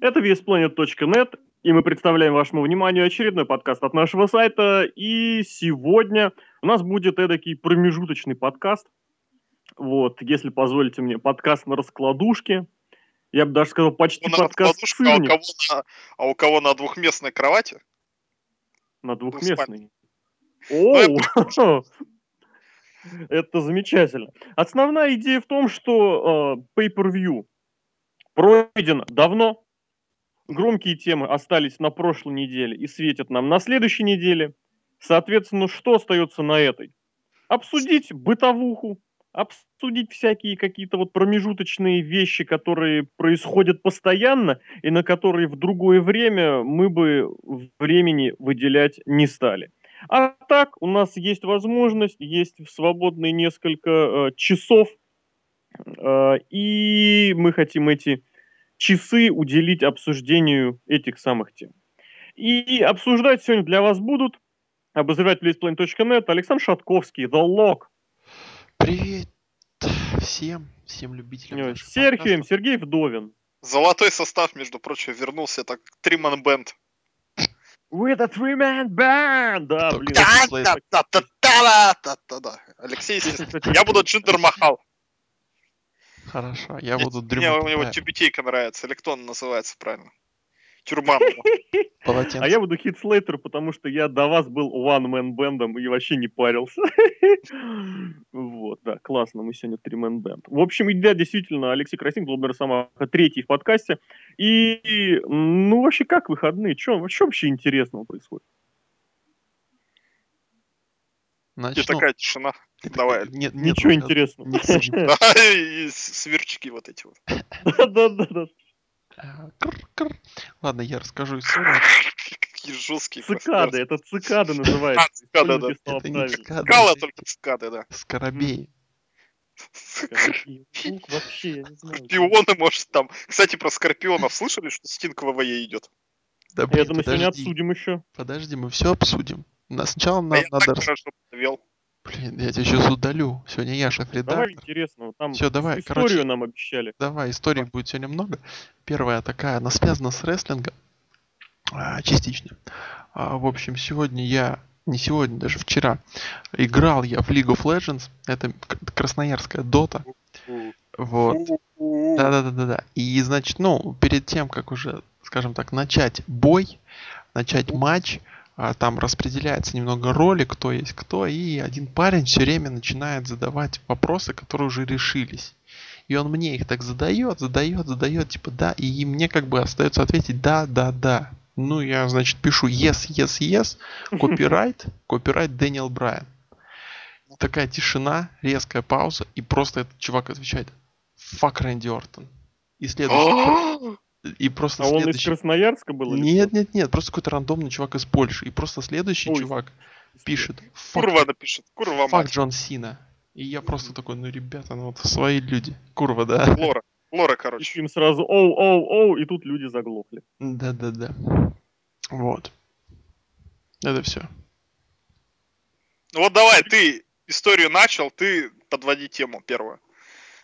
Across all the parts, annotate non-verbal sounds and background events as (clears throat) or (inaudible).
Это VSPlanet.net, и мы представляем вашему вниманию очередной подкаст от нашего сайта. И сегодня у нас будет эдакий промежуточный подкаст. Вот, если позволите мне, подкаст на раскладушке. Я бы даже сказал, почти Ну, на подкаст а у, кого на, а у кого на двухместной кровати? На двухспальный. двухместный. Ну, Оу! (laughs) Это замечательно. Основная идея в том, что э, pay-per-view пройден давно. Громкие темы остались на прошлой неделе и светят нам на следующей неделе. Соответственно, что остается на этой? Обсудить бытовуху, обсудить всякие какие-то вот промежуточные вещи, которые происходят постоянно и на которые в другое время мы бы времени выделять не стали. А так у нас есть возможность, есть свободные несколько э, часов, э, и мы хотим эти часы уделить обсуждению этих самых тем. И обсуждать сегодня для вас будут обозреватель VSPlanet.net Александр Шатковский, The Lock, Привет всем, всем любителям э, Серхием. Сергей Вдовин. Золотой состав, между прочим, вернулся. Так, Триман Бенд. With a three-man band! Да, блин. Алексей. Я буду Джиндер Махал. Хорошо, я Мне- буду Мне дрюмать у него тюбетейка нравится. Или кто он называется правильно? Тюрбан. (laughs) полотенце. А я буду Хит Слейтер, потому что я до вас был one-man бендом и вообще не парился. (laughs) Вот, да, классно, мы сегодня три-мен бенд. В общем, идея действительно, Алексей Красин, Глобер Самаха, третий в подкасте. И, ну, вообще, как выходные? Что вообще интересного происходит? И Начну. такая тишина. Так, Давай. Нет, нет, Ничего вот интересного. не сидим. Да, и сверчки вот эти вот. Да-да-да. Ладно, я расскажу историю. Какие жесткие. Цикады, это цикады называется. А, цикады, да. Это не цикады, Скала только цикады, да. Скоробей. Звук вообще, я не знаю. Скорпионы, может, там. Кстати, про скорпионов слышали, что Стинг в ВВЕ идет? Да Я блин, думаю, сегодня подожди, обсудим еще. подожди, мы все обсудим. На- Сначала А нам я надо... так хорошо вел. Блин, я тебя сейчас удалю. Сегодня я Давай шеф-редактор. интересного. Там Всё, давай, историю короче. нам обещали. Давай, историй будет сегодня много. Первая такая, она связана с рестлингом. а, частично. А, в общем, сегодня я, не сегодня, даже вчера, играл я в League of Legends. Это красноярская дота. Вот. Да-да-да-да-да. И, значит, ну, перед тем, как уже, скажем так, начать бой, начать матч, а, там распределяется немного роли, кто есть кто, и один парень все время начинает задавать вопросы, которые уже решились. И он мне их так задает, задает, задает, типа да, и мне как бы остается ответить да, да, да. Ну, я, значит, пишу yes, yes, yes, копирайт, копирайт Дэниел Брайан. Такая тишина, резкая пауза, и просто этот чувак отвечает fuck Рэнди Ортон. И следующий, (gasps) и просто А он из следующий... Красноярска был? или Нет, что? нет, нет, просто какой-то рандомный чувак из Польши. И просто следующий Ой, чувак пишет Курва напишет. Курва fuck мать. Джон Сина. И я просто такой, ну ребята, ну вот свои люди. Курва, да? Лора. Лора, И короче. им сразу оу, оу, оу, и тут люди заглохли. Да-да-да. Вот. Это все. Ну вот давай, ты историю начал, ты подводи тему первую.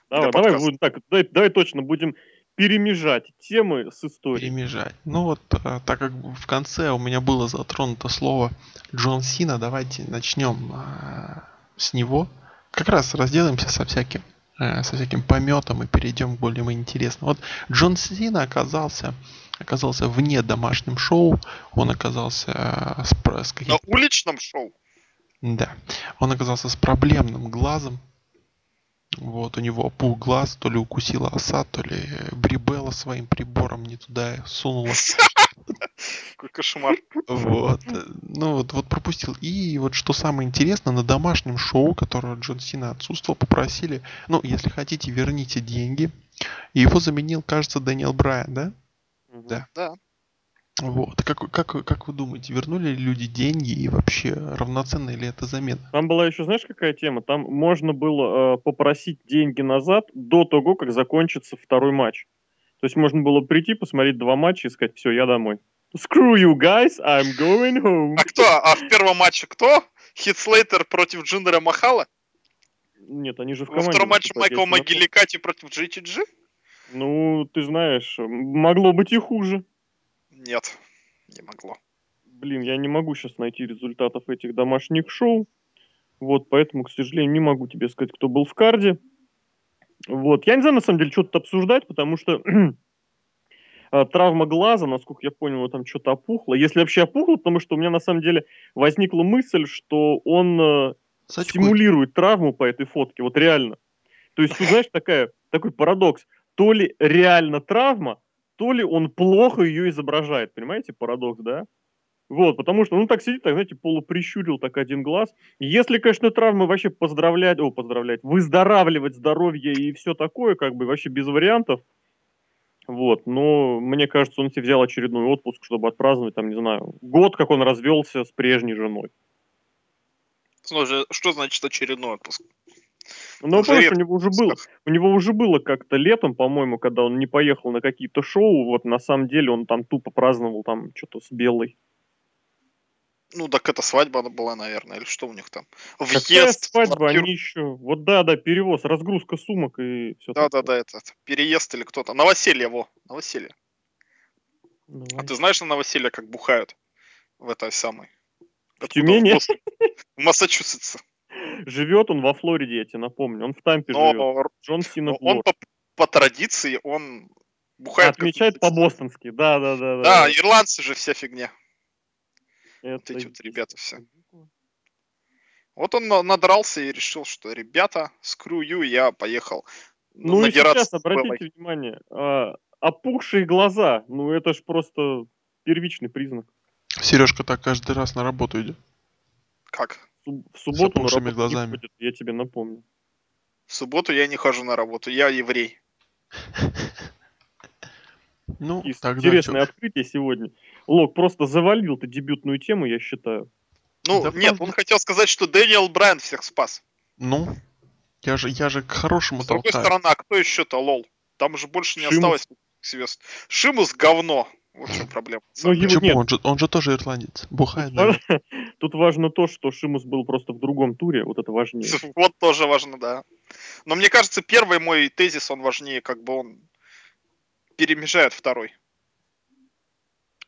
Давай, давай будем так, давай, давай точно будем перемежать темы с историей. Перемежать. Ну вот, а, так как в конце у меня было затронуто слово Джон Сина, давайте начнем а, с него. Как раз разделаемся со всяким э, со всяким пометом и перейдем к более интересному. Вот Джон Сина оказался оказался вне домашним шоу, он оказался э, с, про- с На каким уличном шоу. Да. Он оказался с проблемным глазом. Вот, у него опух глаз, то ли укусила оса, то ли Брибелла своим прибором не туда сунула. Какой кошмар. Вот. Ну вот, вот пропустил. И вот что самое интересное, на домашнем шоу, которое Джон Сина отсутствовал, попросили, ну, если хотите, верните деньги. И его заменил, кажется, Дэниел Брайан, да? Да. Да. Вот. Как, как, как вы думаете, вернули ли люди деньги и вообще равноценна ли это замена? Там была еще, знаешь, какая тема? Там можно было э, попросить деньги назад до того, как закончится второй матч. То есть можно было прийти, посмотреть два матча и сказать, все, я домой. Screw you guys, I'm going home. А кто? А в первом матче кто? Хит Слейтер против Джиндера Махала? Нет, они же в Во команде. втором матче Майкл. Магиликати против GTG? Ну, ты знаешь, могло быть и хуже. Нет, не могло. Блин, я не могу сейчас найти результатов этих домашних шоу. Вот, поэтому, к сожалению, не могу тебе сказать, кто был в карде. Вот, я не знаю, на самом деле, что тут обсуждать, потому что (clears throat) а, травма глаза, насколько я понял, там что-то опухло. Если вообще опухло, потому что у меня на самом деле возникла мысль, что он э, симулирует травму по этой фотке, вот реально. То есть, тут, знаешь, такая, такой парадокс. То ли реально травма, то ли он плохо ее изображает. Понимаете, парадокс, да? Вот, потому что, ну, так сидит, так, знаете, полуприщурил так один глаз. Если, конечно, травмы вообще поздравлять, о, поздравлять, выздоравливать здоровье и все такое, как бы вообще без вариантов. Вот, но мне кажется, он себе взял очередной отпуск, чтобы отпраздновать, там, не знаю, год, как он развелся с прежней женой. Слушай, что значит очередной отпуск? Ну, помнишь, у него уже было, у него уже было как-то летом, по-моему, когда он не поехал на какие-то шоу, вот на самом деле он там тупо праздновал там что-то с белой. Ну, так это свадьба была, наверное, или что у них там? Въезд Какая свадьба, они еще... Вот да, да, перевоз, разгрузка сумок и все Да, такое. да, да, это, переезд или кто-то. Новоселье, во, новоселье. Давай. А ты знаешь на новоселье, как бухают в этой самой? В Тюмени? В Массачусетсе. Живет он во Флориде, я тебе напомню. Он в Тампе но, живет. Джон Сина Он по, по традиции, он бухает... Отмечает по-бостонски, да, да, да. Да, да, ирландцы же вся фигня. Это вот эти вот ребята все. Вот он надрался и решил, что ребята, screw you, я поехал. Ну и сейчас, обратите внимание, а, опухшие глаза, ну это ж просто первичный признак. Сережка так каждый раз на работу идет. Как? В субботу на работу глазами. не ходит, я тебе напомню. В субботу я не хожу на работу, я еврей. (laughs) Ну, Интересное открытие сегодня. Лок просто завалил ты дебютную тему, я считаю. Ну, да нет, правда. он хотел сказать, что Дэниел Брайан всех спас. Ну, я же, я же к хорошему С другой стороны, а кто еще-то, лол? Там же больше не Шимус. осталось звезд. Шимус говно. Вот в чем проблема. Ну, его Почему? Нет. Он, же, он же тоже ирландец. Бухает. Тут важно, тут важно то, что Шимус был просто в другом туре. Вот это важнее. (laughs) Вот тоже важно, да. Но мне кажется, первый мой тезис, он важнее, как бы он перемежает второй.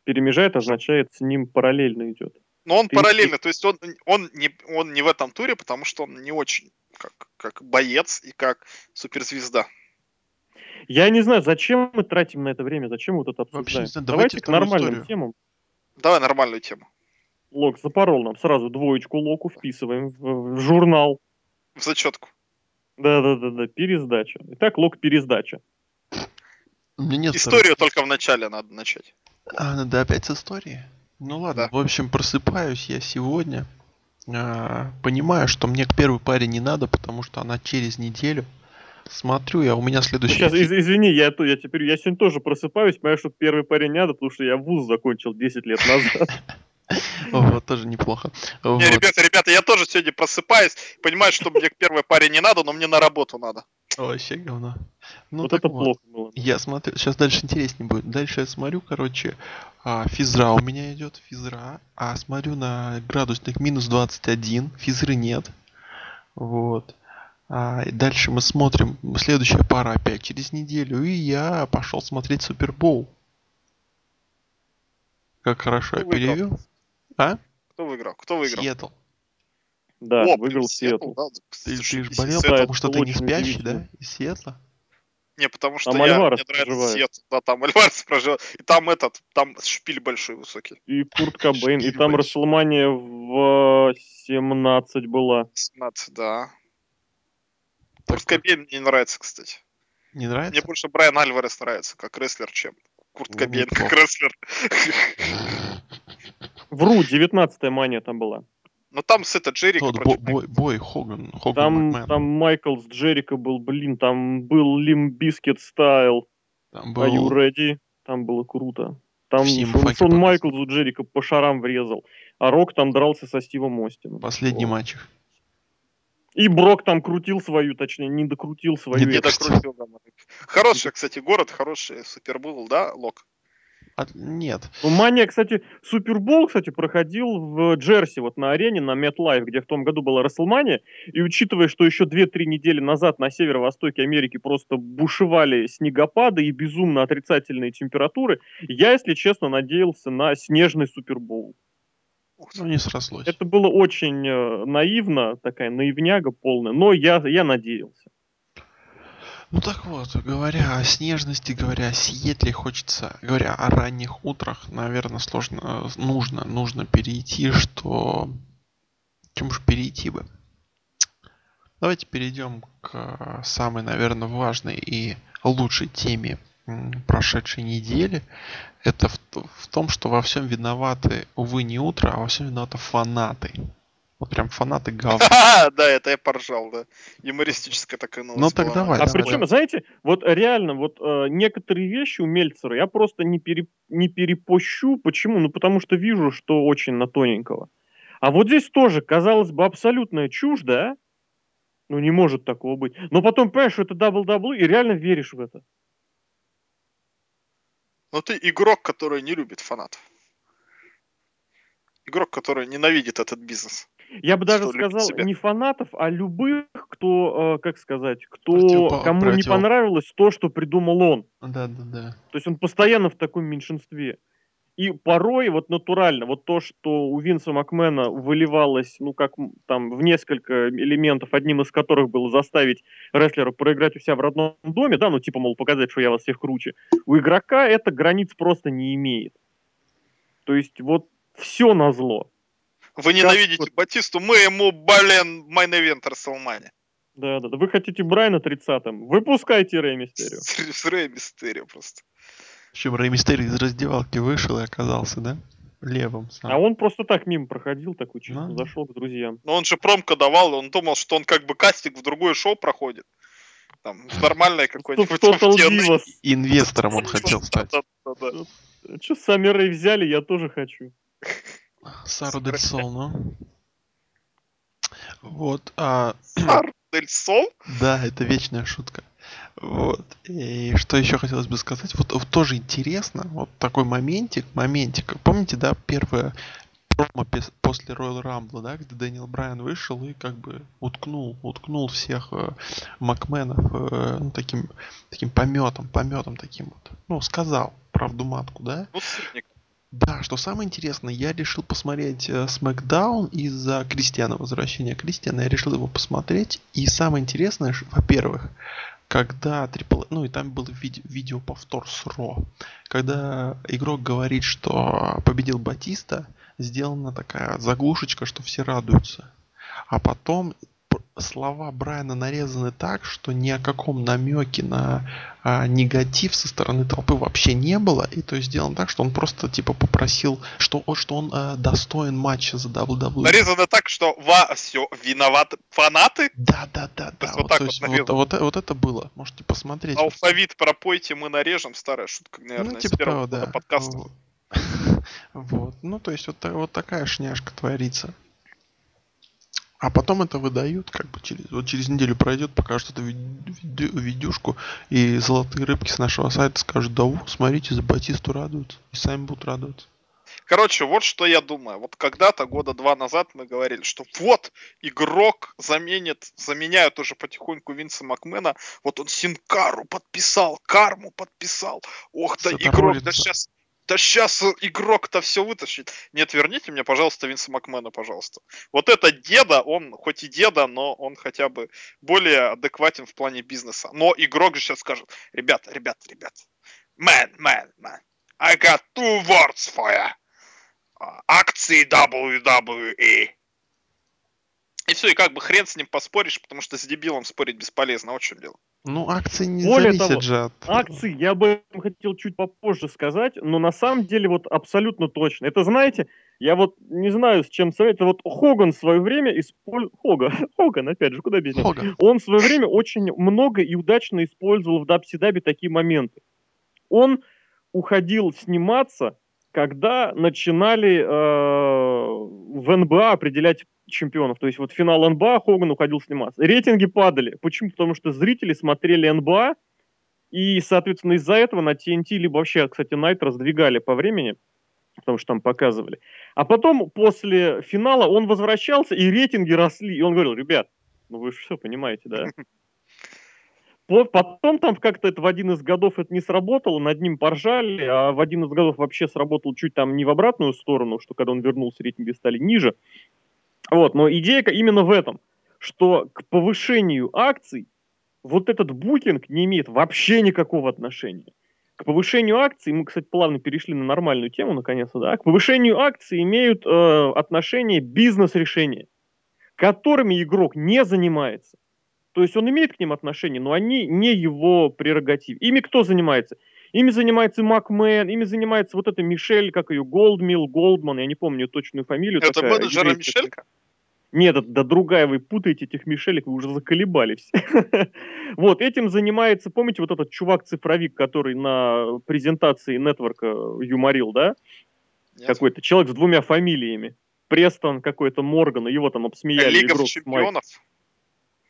Перемежает означает, с ним параллельно идет. Но он Ты... параллельно, то есть он, он, не, он не в этом туре, потому что он не очень как, как боец и как суперзвезда. Я не знаю, зачем мы тратим на это время, зачем вот это обсуждаем. Вообще, давайте, давайте к нормальным историю. темам. Давай нормальную тему. Лок запорол нам сразу двоечку Локу вписываем в, в журнал. В зачетку. Да-да-да, пересдача. Итак, Лок пересдача. нет Историю второй... только в начале надо начать. А, надо опять с истории? Ну ладно, да. в общем, просыпаюсь я сегодня. А, понимаю, что мне к первой паре не надо, потому что она через неделю. Смотрю, я у меня следующий. Сейчас, из, извини, я, я теперь я сегодня тоже просыпаюсь, понимаю, что первый парень не надо, потому что я вуз закончил 10 лет назад. (laughs) (laughs) Вот, тоже неплохо. Не, ребята, ребята, я тоже сегодня просыпаюсь, понимаю, что мне к первой паре не надо, но мне на работу надо. Вообще говно. Ну, вот это плохо было. Я смотрю, сейчас дальше интереснее будет. Дальше я смотрю, короче, а, физра у меня идет, физра, а смотрю на градусник минус 21, физры нет. Вот. А, и дальше мы смотрим, следующая пара опять через неделю, и я пошел смотреть Супербоул. Как хорошо Кто я перевел. А? Кто выиграл? Кто выиграл? Сиэтл. Да, О, выиграл Сиэтл. Да, ты, ты же болел, потому что ты не спящий, да? Из Сиэтла? Не, потому что там я, Альварес мне нравится Сиэтл. Да, там Альварес проживает. И там этот, там шпиль большой, высокий. И Курт Кобейн. И там Расселмания в 17 была. 17, да. Курт Кобейн мне не нравится, кстати. Не нравится? Мне больше Брайан Альварес нравится, как рестлер, чем Курт Кобейн, как рестлер. Вру, 19-я мания там была. Но там с это Джерика Тот, против... Бой, бой Хоган. Хоган там, Макмен. там Майкл с Джерика был, блин, там был Лим Бискет стайл. Там был... Are you ready? Там было круто. Там Шон, Шон Майклс у Джерика по шарам врезал. А Рок там дрался со Стивом Остином. Последний матч. И Брок там крутил свою, точнее, не докрутил свою. Не докрутил, да. Хороший, кстати, город, хороший Супербул, да, Лок? От... Нет. Ну, Мания, кстати, Супербол, кстати, проходил в Джерси, вот на арене, на MetLife, где в том году была Расселмания, и учитывая, что еще 2-3 недели назад на северо-востоке Америки просто бушевали снегопады и безумно отрицательные температуры, я, если честно, надеялся на снежный Супербол. Ну, не срослось. Это было очень э, наивно, такая наивняга полная, но я, я надеялся. Ну так вот, говоря о снежности, говоря о Сиэтле, хочется, говоря о ранних утрах, наверное, сложно, нужно, нужно перейти, что... Чем уж перейти бы? Давайте перейдем к самой, наверное, важной и лучшей теме прошедшей недели. Это в, в том, что во всем виноваты, увы, не утро, а во всем виноваты фанаты. Вот прям фанаты говна. (laughs) Да, это я поржал, да. Юмористическая такая новость. Ну так давай. А причем, знаете, вот реально, вот э, некоторые вещи у Мельцера я просто не, пере, не перепощу. Почему? Ну потому что вижу, что очень на тоненького. А вот здесь тоже, казалось бы, абсолютная чушь, да? Ну не может такого быть. Но потом понимаешь, что это WWE, и реально веришь в это. Ну ты игрок, который не любит фанатов. Игрок, который ненавидит этот бизнес. Я бы даже сказал, не фанатов, а любых, кто, э, как сказать, кто, Противопо- кому против... не понравилось то, что придумал он. Да, да, да. То есть он постоянно в таком меньшинстве. И порой вот натурально, вот то, что у Винса Макмена выливалось, ну, как там, в несколько элементов, одним из которых было заставить рестлера проиграть у себя в родном доме, да, ну, типа, мол, показать, что я вас всех круче, у игрока это границ просто не имеет. То есть вот все на зло. Вы ненавидите как... Батисту, мы ему, блин, main event Рестлмании. Да, да, да. Вы хотите Брайна 30-м? Выпускайте Рэй Мистерио. С Рэй Мистерио просто. Причем Рэй Мистерио из раздевалки вышел и оказался, да? Левым сам. А он просто так мимо проходил, такой чисто ну. зашел к друзьям. Но он же промко давал, он думал, что он как бы кастинг в другое шоу проходит. Там, в нормальное какое-нибудь (laughs) Инвестором он хотел стать. Че, сами Рэй взяли, я тоже хочу. (laughs) Сару Дель Сол, ну. Вот. А... Сару Дель Сол? (clears throat) Да, это вечная шутка. Вот. И что еще хотелось бы сказать? Вот, вот тоже интересно, вот такой моментик, моментик. Помните, да, первое промо после Royal Rumble, да, где Дэниел Брайан вышел и как бы уткнул, уткнул всех э, Макменов э, ну, таким, таким пометом, пометом таким вот. Ну, сказал правду матку, да? Ну, да, что самое интересное, я решил посмотреть э, SmackDown из-за Кристиана, возвращения Кристиана. Я решил его посмотреть. И самое интересное, во-первых, когда Triple... Ну и там был виде- видео повтор с Ро. Когда игрок говорит, что победил Батиста, сделана такая заглушечка, что все радуются. А потом слова Брайана нарезаны так, что ни о каком намеке на а, негатив со стороны толпы вообще не было. И то есть сделано так, что он просто типа попросил, что, что он а, достоин матча за WWE. Нарезано так, что во все виноваты фанаты? Да, да, да, да. Вот, вот, вот, вот, вот, вот это было. Можете посмотреть. Алфавит пропойте, мы нарежем. Старая шутка, наверное, ну, типа с первого того, да. подкаста. (laughs) Вот. Ну, то есть вот, вот такая шняшка творится. А потом это выдают, как бы через, вот через неделю пройдет, покажут эту видю, видюшку, и золотые рыбки с нашего сайта скажут, да вот, смотрите, за Батисту радуются, и сами будут радоваться. Короче, вот что я думаю. Вот когда-то, года два назад, мы говорили, что вот игрок заменит, заменяют уже потихоньку Винса Макмена. Вот он Синкару подписал, Карму подписал. Ох, да игрок, да сейчас да сейчас игрок-то все вытащит. Нет, верните мне, пожалуйста, Винса Макмена, пожалуйста. Вот это деда, он хоть и деда, но он хотя бы более адекватен в плане бизнеса. Но игрок же сейчас скажет, ребят, ребят, ребят, man, man, man, I got two words for you. Акции WWE. И все, и как бы хрен с ним поспоришь, потому что с дебилом спорить бесполезно. Вот в чем дело. Ну, акции не Более зависят того, же от... Акции, я бы хотел чуть попозже сказать, но на самом деле вот абсолютно точно. Это, знаете, я вот не знаю, с чем сравнить. Вот Хоган в свое время использовал... Хога, (laughs) Хоган, опять же, куда без него? Он в свое время очень много и удачно использовал в Дабсидабе такие моменты. Он уходил сниматься, когда начинали э, в НБА определять чемпионов. То есть вот финал НБА Хоган уходил сниматься. Рейтинги падали. Почему? Потому что зрители смотрели НБА И, соответственно, из-за этого на TNT либо вообще, кстати, Найт раздвигали по времени, потому что там показывали. А потом, после финала, он возвращался, и рейтинги росли. И он говорил, ребят, ну вы же все понимаете, да? (laughs) Потом там как-то это в один из годов это не сработало, над ним поржали, а в один из годов вообще сработал чуть там не в обратную сторону, что когда он вернулся, рейтинги стали ниже. Вот, но идея именно в этом, что к повышению акций вот этот букинг не имеет вообще никакого отношения. К повышению акций, мы, кстати, плавно перешли на нормальную тему, наконец-то, да, к повышению акций имеют э, отношение бизнес-решения, которыми игрок не занимается. То есть он имеет к ним отношение, но они не его прерогатив. Ими кто занимается? Ими занимается Макмен, ими занимается вот эта Мишель, как ее, Голдмил, Голдман, я не помню точную фамилию. Это менеджера Мишелька? Нет, это, да другая, вы путаете этих Мишелек, вы уже заколебались. (laughs) вот, этим занимается, помните, вот этот чувак-цифровик, который на презентации нетворка юморил, да? Какой-то человек с двумя фамилиями. Престон какой-то Морган, его там обсмеяли. Лига чемпионов?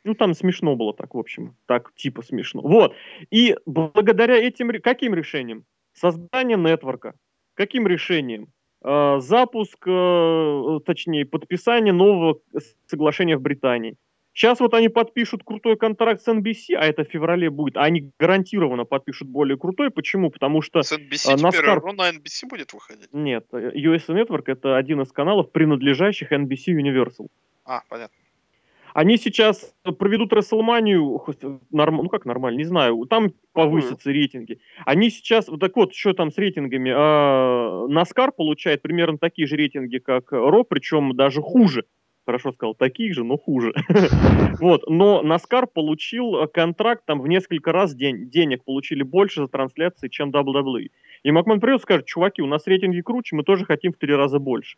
Ну, там смешно было так, в общем. Так, типа смешно. Вот. И благодаря этим... Каким решениям? Создание нетворка. Каким решением? Э, запуск, э, точнее, подписание нового соглашения в Британии. Сейчас вот они подпишут крутой контракт с NBC, а это в феврале будет. А они гарантированно подпишут более крутой. Почему? Потому что... С NBC NASCAR... теперь Raw на NBC будет выходить? Нет. US Network это один из каналов, принадлежащих NBC Universal. А, понятно. Они сейчас проведут Расселманию, норм, ну как нормально, не знаю, там повысятся рейтинги. Они сейчас, так вот, что там с рейтингами, а, Наскар получает примерно такие же рейтинги, как Ро, причем даже хуже. Хорошо сказал, такие же, но хуже. (laughs) вот, но Наскар получил контракт там в несколько раз день, денег, получили больше за трансляции, чем WWE. И Макман придет и скажет, чуваки, у нас рейтинги круче, мы тоже хотим в три раза больше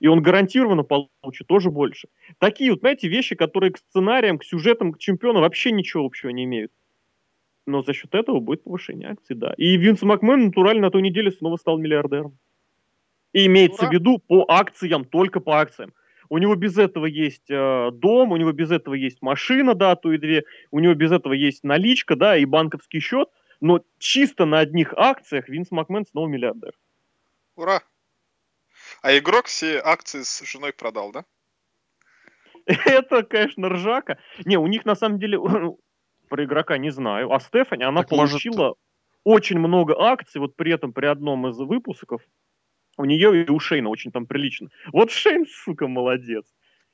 и он гарантированно получит тоже больше. Такие вот, знаете, вещи, которые к сценариям, к сюжетам, к чемпиону вообще ничего общего не имеют. Но за счет этого будет повышение акций, да. И Винс Макмен натурально на той неделе снова стал миллиардером. И имеется Ура. в виду по акциям, только по акциям. У него без этого есть э, дом, у него без этого есть машина, да, то и две, у него без этого есть наличка, да, и банковский счет, но чисто на одних акциях Винс Макмен снова миллиардер. Ура! А игрок все акции с женой продал, да? (laughs) Это, конечно, ржака. Не, у них на самом деле (laughs) про игрока не знаю. А Стефани, она так получила может... очень много акций, вот при этом при одном из выпусков у нее и у Шейна очень там прилично. Вот Шейн, сука, молодец.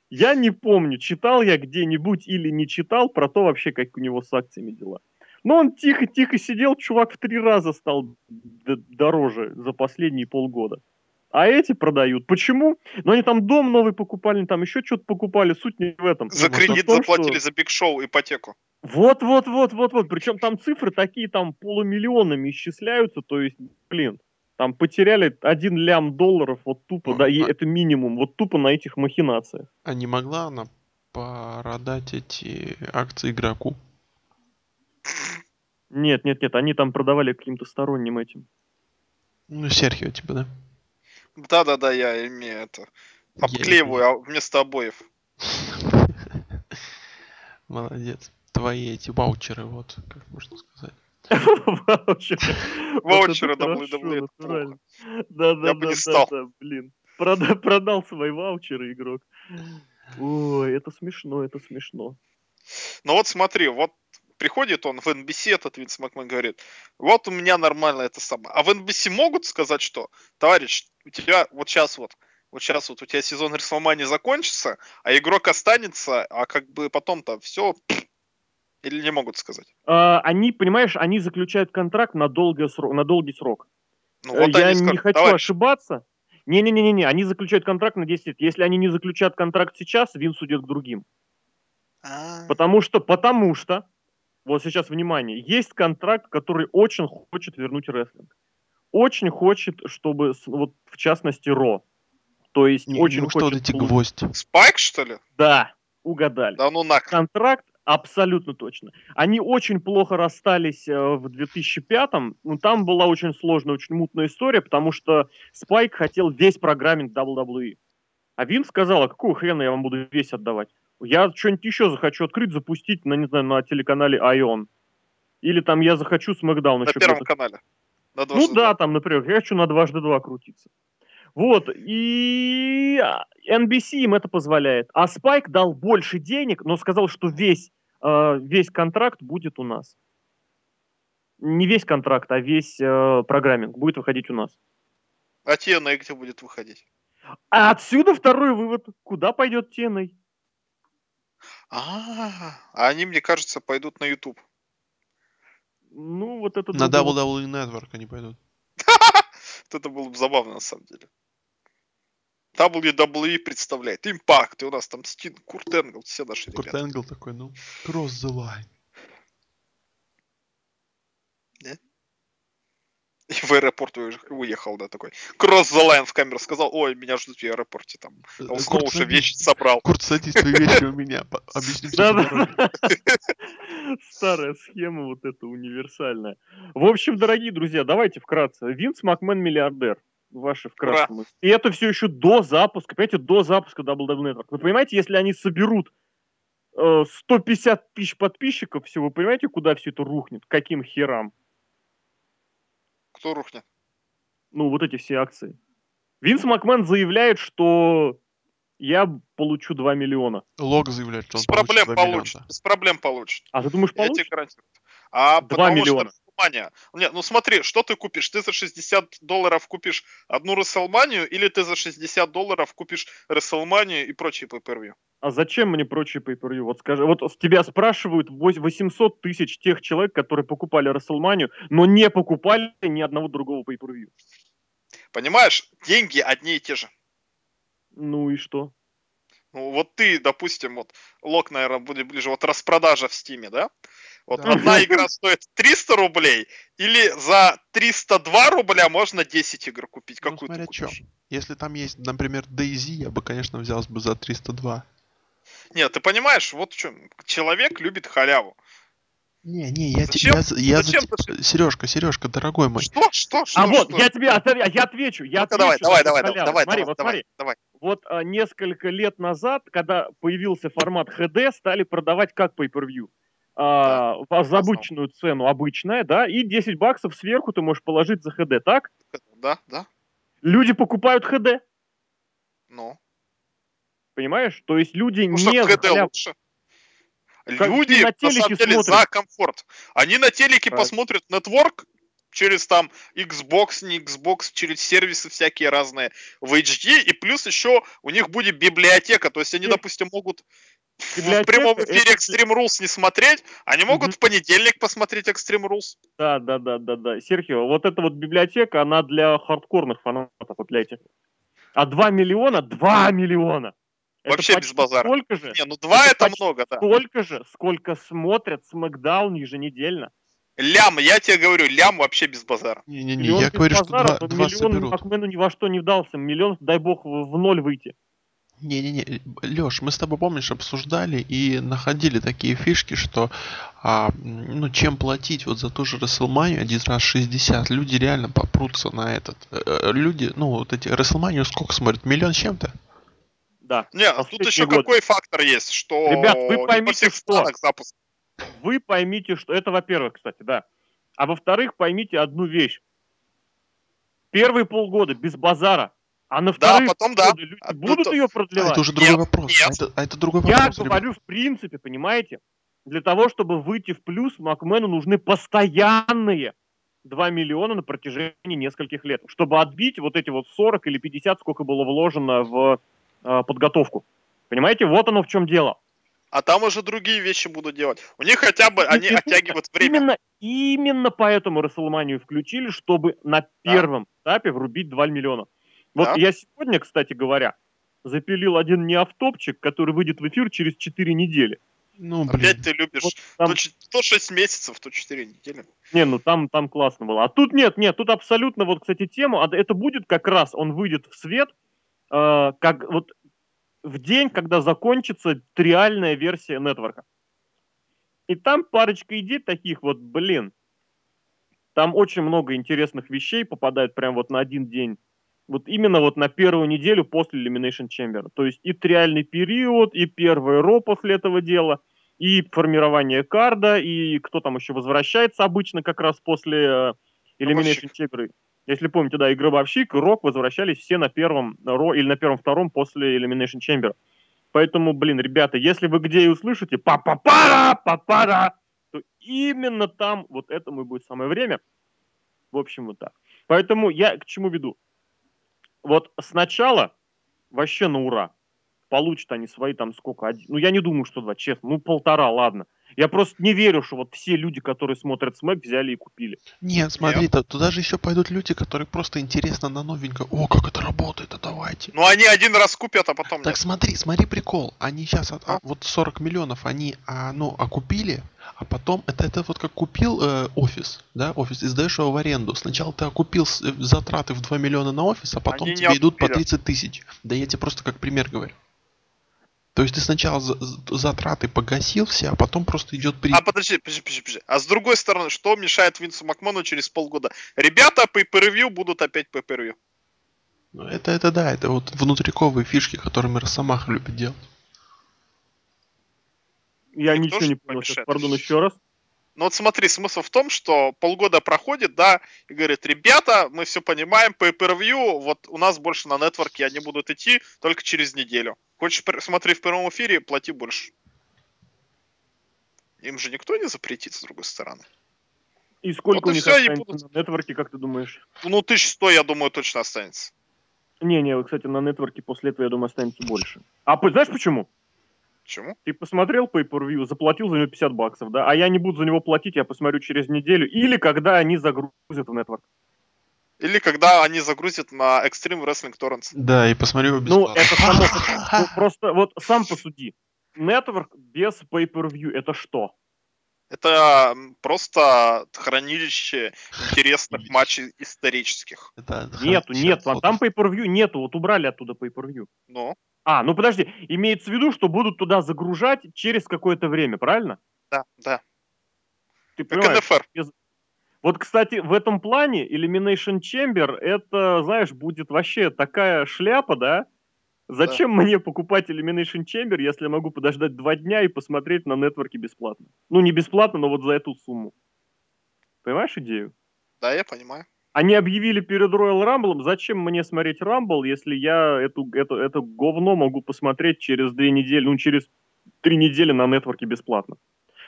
Я не помню, читал я где-нибудь или не читал про то вообще, как у него с акциями дела. Но он тихо-тихо сидел, чувак в три раза стал дороже за последние полгода а эти продают. Почему? Ну, они там дом новый покупали, там еще что-то покупали, суть не в этом. За кредит том, заплатили, что... за Биг Шоу ипотеку. Вот, вот, вот, вот, вот. Причем там цифры такие там полумиллионами исчисляются, то есть, блин, там потеряли один лям долларов, вот тупо, ну, да, и а... это минимум, вот тупо на этих махинациях. А не могла она продать эти акции игроку? Нет, нет, нет, они там продавали каким-то сторонним этим. Ну, Серхио типа, да? Да-да-да, я имею это. Обклеиваю а вместо обоев. (laughs) Молодец. Твои эти ваучеры, вот, как можно сказать. Ваучеры. (laughs) Ваучеры WWE. Да, да, да, да, да, блин. Продал свои ваучеры, игрок. Ой, это смешно, это смешно. Ну вот смотри, вот приходит он в NBC, этот Винс Макмен говорит, вот у меня нормально это самое. А в NBC могут сказать, что, товарищ, у тебя вот сейчас вот, вот сейчас вот у тебя сезон Рестлмании закончится, а игрок останется, а как бы потом-то все или не могут сказать? А, они, понимаешь, они заключают контракт на, долгий срок, на долгий срок. Ну, вот Я не скажут, хочу товарищ. ошибаться. Не-не-не-не, они заключают контракт на 10 лет. Если они не заключат контракт сейчас, Винс уйдет к другим. А-а-а. Потому что, потому что вот сейчас внимание, есть контракт, который очень хочет вернуть рестлинг. Очень хочет, чтобы, вот в частности, Ро. То есть не, очень не хочет... эти гвозди. Спайк, что ли? Да, угадали. Да ну нахрен. Контракт Абсолютно точно. Они очень плохо расстались э, в 2005-м. Ну, там была очень сложная, очень мутная история, потому что Спайк хотел весь программинг WWE. А Вин сказал, а какого хрена я вам буду весь отдавать? Я что-нибудь еще захочу открыть, запустить, на, не знаю, на телеканале Ion. Или там я захочу Смакдаун На еще Первом канале. На Ну дважды да, два. там, например, я хочу на дважды два крутиться. Вот, и NBC им это позволяет. А Спайк дал больше денег, но сказал, что весь, э, весь контракт будет у нас. Не весь контракт, а весь э, программинг будет выходить у нас. А TNA где будет выходить? А отсюда второй вывод. Куда пойдет TNA? А, а они, мне кажется, пойдут на YouTube. Ну, вот это На другой WWE Network они пойдут. (laughs) Вот это было бы забавно, на самом деле. WWE представляет. Импакт. И у нас там Стин, Курт Энгл, все наши Курт ребята. Энгл такой, ну, cross the line. И в аэропорт уехал, да, такой. Кросс the line в камеру сказал, ой, меня ждут в аэропорте там. А он Э, снова уже вещи собрал. Курт, садись, твои вещи у меня. Да-да. (laughs) Старая схема вот эта универсальная. В общем, дорогие друзья, давайте вкратце. Винс Макмен миллиардер. Ваши вкратце. Ура. И это все еще до запуска, понимаете, до запуска WWE Network. Вы понимаете, если они соберут э, 150 тысяч подписчиков, все, вы понимаете, куда все это рухнет? Каким херам? Кто рухнет? Ну, вот эти все акции. Винс Макмен заявляет, что я получу 2 миллиона. Лог заявляет, что он Без проблем получит 2 получит. миллиона. Без проблем получит. А ты думаешь, Я тебе гарантирую. А Два потому миллиона. что. Нет, ну смотри, что ты купишь? Ты за 60 долларов купишь одну WrestleMania или ты за 60 долларов купишь WrestleMania и прочие view А зачем мне прочие pay per Вот скажи, вот тебя спрашивают вось- 800 тысяч тех человек, которые покупали WrestleMania, но не покупали ни одного другого pay per Понимаешь, деньги одни и те же. Ну и что? Ну, вот ты, допустим, вот лог, наверное, будет ближе, вот распродажа в Стиме, да? Вот Да. одна игра стоит 300 рублей, или за 302 рубля можно 10 игр купить. Ну, Какую смотря купишь? Если там есть, например, Дейзи, я бы, конечно, взялся бы за 302. Нет, ты понимаешь, вот в чем. Человек любит халяву. Не, не, я, те- Зачем? я, я за Зачем те- Сережка, Сережка, дорогой мой. Что, что, что? а вот, что? я тебе я отвечу, я Ну-ка, отвечу. давай, давай, давай, давай, халяву. давай, смотри, давай, вот давай, смотри. давай. Вот а, несколько лет назад, когда появился формат HD, стали продавать как pay-per-view. А, в- за обычную цену, обычная, да, и 10 баксов сверху ты можешь положить за HD, так? Да, да, Люди покупают HD, ну. Понимаешь? То есть люди Ну не КД халяву. лучше? Как Люди, на на, самом деле, смотришь. за комфорт. Они на телеке Правильно. посмотрят нетворк через там Xbox, не Xbox, через сервисы всякие разные в HD, и плюс еще у них будет библиотека, то есть они, допустим, могут в- в Библиотека прямом эфире это- Extreme Rules не смотреть, они могут Мгм. в понедельник посмотреть Extreme Rules. Да, да, да, да, да. Серхио, вот эта вот библиотека, она для хардкорных фанатов, вот для этих. А 2 миллиона, 2 миллиона. Вообще без базара. Столько же, Не, ну два Это это, почти много, да. столько же, сколько смотрят Смакдаун еженедельно. Лям, я тебе говорю, лям вообще без базара. Не-не-не, я говорю, что базара, два, но два миллион соберут. Макмену ни во что не вдался. Миллион, дай бог, в, в ноль выйти. Не-не-не, Леш, мы с тобой, помнишь, обсуждали и находили такие фишки, что а, ну, чем платить вот за ту же WrestleMania один раз 60, люди реально попрутся на этот. Э, э, Люди, ну, вот эти WrestleMania сколько смотрят? Миллион с чем-то? Да. Не, тут Последний еще год. какой фактор есть, что Ребят, вы поймите, что- запуск. Вы поймите, что... Это, во-первых, кстати, да. А во-вторых, поймите одну вещь. Первые полгода без базара. А на вторые потом да. полгода люди А будут тут- ее А продлевать. это уже другой Нет, вопрос. нет. А это, а это другой Я вопрос, ребят. говорю в принципе, понимаете? Для того, чтобы выйти в плюс, Макмену нужны постоянные 2 миллиона на протяжении нескольких лет, чтобы отбить вот эти вот 40 или 50, сколько было вложено в подготовку. Понимаете, вот оно в чем дело. А там уже другие вещи будут делать. У них хотя бы они Именно- оттягивают время. Именно, именно поэтому Расселманию включили, чтобы на первом этапе врубить 2 миллиона. Вот Да. я сегодня, кстати говоря, запилил один неавтопчик, который выйдет в эфир через 4 недели. Ну, блин. Опять ты любишь. Вот там- То, то 6 месяцев, то 4 недели. Не, ну там, там классно было. А тут нет, нет, тут абсолютно вот, кстати, тема, а это будет как раз, он выйдет в свет, э, как вот в день, когда закончится триальная версия нетворка. И там парочка идей таких вот, блин, там очень много интересных вещей попадает прям вот на один день. Вот именно вот на первую неделю после Elimination Chamber. То есть и триальный период, и первый ро после этого дела, и формирование карда, и кто там еще возвращается обычно как раз после э, Elimination Chamber. Если помните, да, и Гробовщик, и Рок возвращались все на первом Ро или на первом-втором после Elimination Chamber. Поэтому, блин, ребята, если вы где и услышите па-па-пара, па-пара, то именно там вот этому и будет самое время. В общем, вот так. Поэтому я к чему веду? Вот сначала вообще на ура. Получат они свои там сколько? Один, ну, я не думаю, что два, честно. Ну, полтора, ладно. Я просто не верю, что вот все люди, которые смотрят СМЭК, взяли и купили. Нет, смотри, то, туда же еще пойдут люди, которые просто интересно на новенькое. О, как это работает, а давайте. Ну они один раз купят, а потом Так нет. смотри, смотри прикол. Они сейчас, а? а, вот 40 миллионов, они, а, ну, окупили, а потом, это, это вот как купил э, офис, да, офис, и сдаешь его в аренду. Сначала ты окупил э, затраты в 2 миллиона на офис, а потом они тебе идут по 30 тысяч. Да я тебе просто как пример говорю. То есть ты сначала затраты погасил все, а потом просто идет при... А подожди, подожди, подожди, подожди. А с другой стороны, что мешает Винсу Макману через полгода? Ребята по per будут опять по per Ну это, это да, это вот внутриковые фишки, которыми Росомаха любит делать. Я Никто ничего не понял, сейчас, пардон, еще раз. Ну вот смотри, смысл в том, что полгода проходит, да, и говорит, ребята, мы все понимаем, по per вот у нас больше на нетворке они будут идти только через неделю. Хочешь смотри в прямом эфире, плати больше. Им же никто не запретит, с другой стороны. И сколько вот у них останется будут... на нетворке, как ты думаешь? Ну, 1100, я думаю, точно останется. Не-не, кстати, на нетворке после этого, я думаю, останется больше. А знаешь почему? Почему? Ты посмотрел pay per view, заплатил за него 50 баксов, да? А я не буду за него платить, я посмотрю через неделю. Или когда они загрузят в нетворк. Или когда они загрузят на Extreme Wrestling Torrents. Да, и посмотрю бесплатно. Ну, это само... (laughs) ну, просто вот сам посуди. Нетворк без pay per view это что? Это просто хранилище интересных матчей исторических. Это нету, нету. А там pay per view нету. Вот убрали оттуда pay per view. Ну? А, ну подожди, имеется в виду, что будут туда загружать через какое-то время, правильно? Да, да. Ты как понимаешь, НФР. Без... Вот, кстати, в этом плане Elimination Chamber, это, знаешь, будет вообще такая шляпа, да? Зачем да. мне покупать Elimination Chamber, если я могу подождать два дня и посмотреть на нетворке бесплатно? Ну, не бесплатно, но вот за эту сумму. Понимаешь идею? Да, я понимаю. Они объявили перед Royal Rumble, зачем мне смотреть Rumble, если я эту, эту, это говно могу посмотреть через две недели, ну, через три недели на нетворке бесплатно.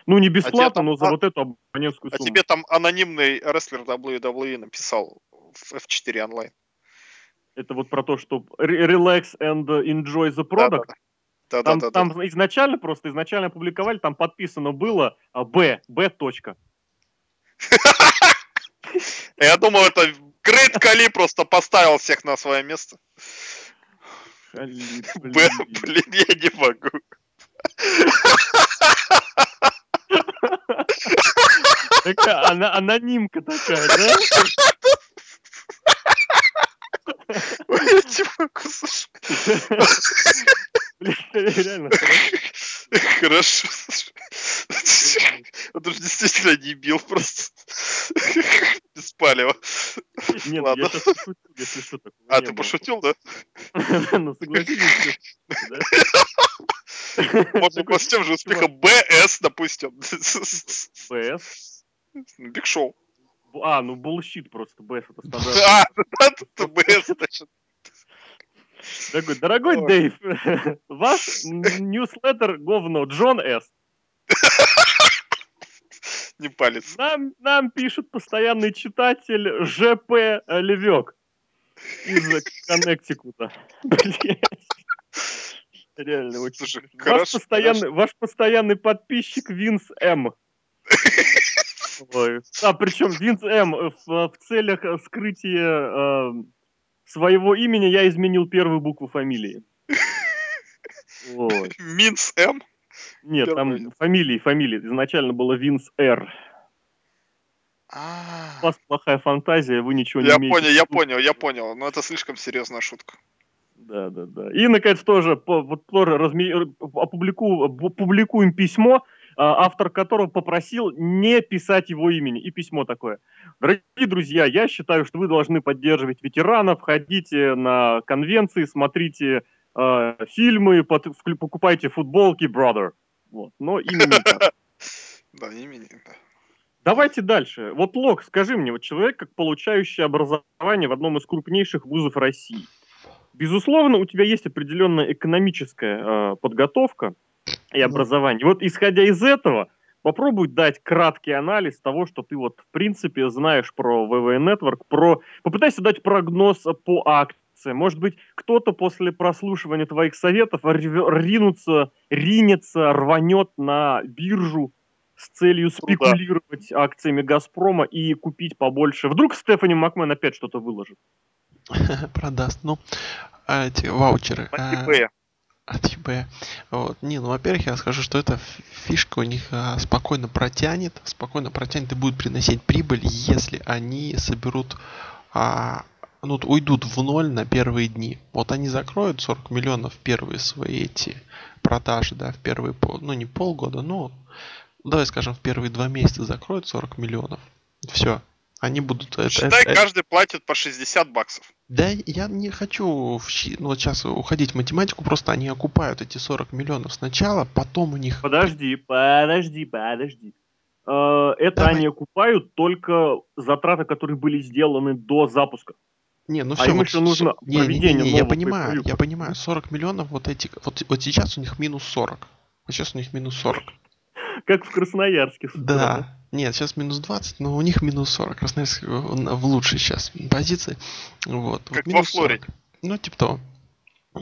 Ну, не бесплатно, а там, но за а, вот эту абонентскую сумму. А тебе там анонимный рестлер WWE написал в F4 онлайн. Это вот про то, что relax and enjoy the product. Да, да, там, да, да, там да. изначально просто, изначально опубликовали, там подписано было B, B. точка. (laughs) Я думал, это Грейт Кали просто поставил всех на свое место. блин. блин, я не могу. Такая анонимка такая, да? Я не могу слушать. Реально. Хорошо. Он уже действительно не бил просто. Без палева. Нет, Ладно. я сейчас пошутил, если что такое. А, ты пошутил, да? (laughs) Ну, согласись. Можно по тем же успехом BS, допустим. BS? Биг Шоу. А, ну bullshit просто, BS это (laughs) стандарт. А, (laughs) это BS, значит. Такой, дорогой Дэйв, (laughs) ваш newsletter говно, Джон С. Не палец. Нам, нам пишет постоянный читатель ЖП Левек из Коннектикута. Реально очень. Слушай, ваш, хорошо, постоянный, хорошо. ваш постоянный подписчик Винс М. (laughs) Ой. А, причем Винс М в, в целях скрытия э, своего имени я изменил первую букву фамилии. (laughs) Вот. Минс М? Нет, Первый. там фамилии, фамилии. Изначально было Винс Р. А. У вас плохая фантазия, вы ничего не я умеете. Понял, я понял, я понял. Но это слишком серьезная шутка. Да, да, да. И, наконец, тоже, вот, тоже разми... опублику... публикуем письмо, автор которого попросил не писать его имени. И письмо такое. Дорогие друзья, я считаю, что вы должны поддерживать ветеранов, ходите на конвенции, смотрите э, фильмы, под... покупайте футболки, brother. Вот. Но так. (laughs) Да, имени, да. Давайте дальше. Вот, Лок, скажи мне, вот человек, как получающий образование в одном из крупнейших вузов России, безусловно, у тебя есть определенная экономическая э, подготовка и образование. Вот исходя из этого, попробуй дать краткий анализ того, что ты вот в принципе знаешь про VV Network, про... попытайся дать прогноз по акции. Может быть, кто-то после прослушивания твоих советов ринутся, ринется, рванет на биржу с целью Ну да. спекулировать акциями Газпрома и купить побольше. Вдруг Стефани Макмен опять что-то выложит. (laughs) Продаст. Ну, а эти ваучеры. EBay. От eBay. Вот. Не, ну, во-первых, я скажу, что эта фишка у них а, спокойно протянет, спокойно протянет и будет приносить прибыль, если они соберут, а, ну, уйдут в ноль на первые дни. Вот они закроют 40 миллионов первые свои эти продажи, да, в первые, пол, ну, не полгода, но, давай скажем, в первые два месяца закроют 40 миллионов. Все. Они будут... это- Считай, это- каждый платит по 60 баксов. Да, я не хочу в ну, вот сейчас уходить в математику, просто они окупают эти 40 миллионов сначала, потом у них... Подожди, подожди, подожди. Э, Это Давай. они окупают только затраты, которые были сделаны до запуска. Не, ну А все, им еще нужно не, не, не, проведение не, я понимаю, я понимаю, 40 миллионов вот эти, вот, вот сейчас у них минус 40. Вот сейчас у них минус 40. Как в Красноярске. Да. Нет, сейчас минус 20, но у них минус 40. Красноярск э, в лучшей сейчас позиции. Вот. вот Как во минус Флориде. 40. Ну, типа того.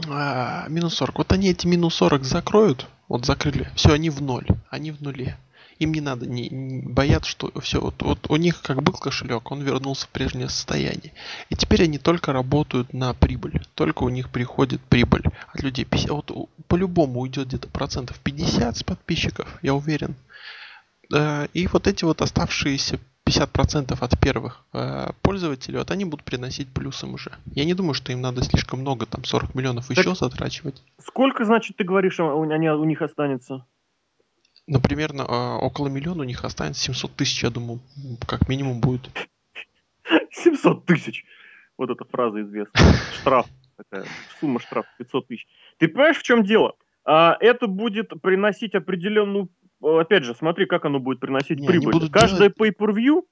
А, минус 40. Вот они эти минус 40 закроют, вот закрыли, все, они в ноль, они в нуле. Им не надо, не, не боятся, что все, вот, вот у них как был кошелек, он вернулся в прежнее состояние. И теперь они только работают на прибыль, только у них приходит прибыль от людей. 50 вот по-любому уйдет где-то процентов 50 с подписчиков, я уверен. Э, И вот эти вот оставшиеся 50% от первых э, пользователей, вот они будут приносить плюсом уже. Я не думаю, что им надо слишком много, там 40 миллионов Так- еще затрачивать. Сколько, значит, ты говоришь, а, у, они, у них останется? Но примерно э, около миллиона у них останется 700 тысяч, я думаю, как минимум будет. (laughs) 700 тысяч. Вот эта фраза известная. Штраф. (laughs) Такая сумма штрафа 500 тысяч. Ты понимаешь, в чем дело? А, это будет приносить определенную... Опять же, смотри, как оно будет приносить Не, прибыль. будут Каждое делать- pay-per-view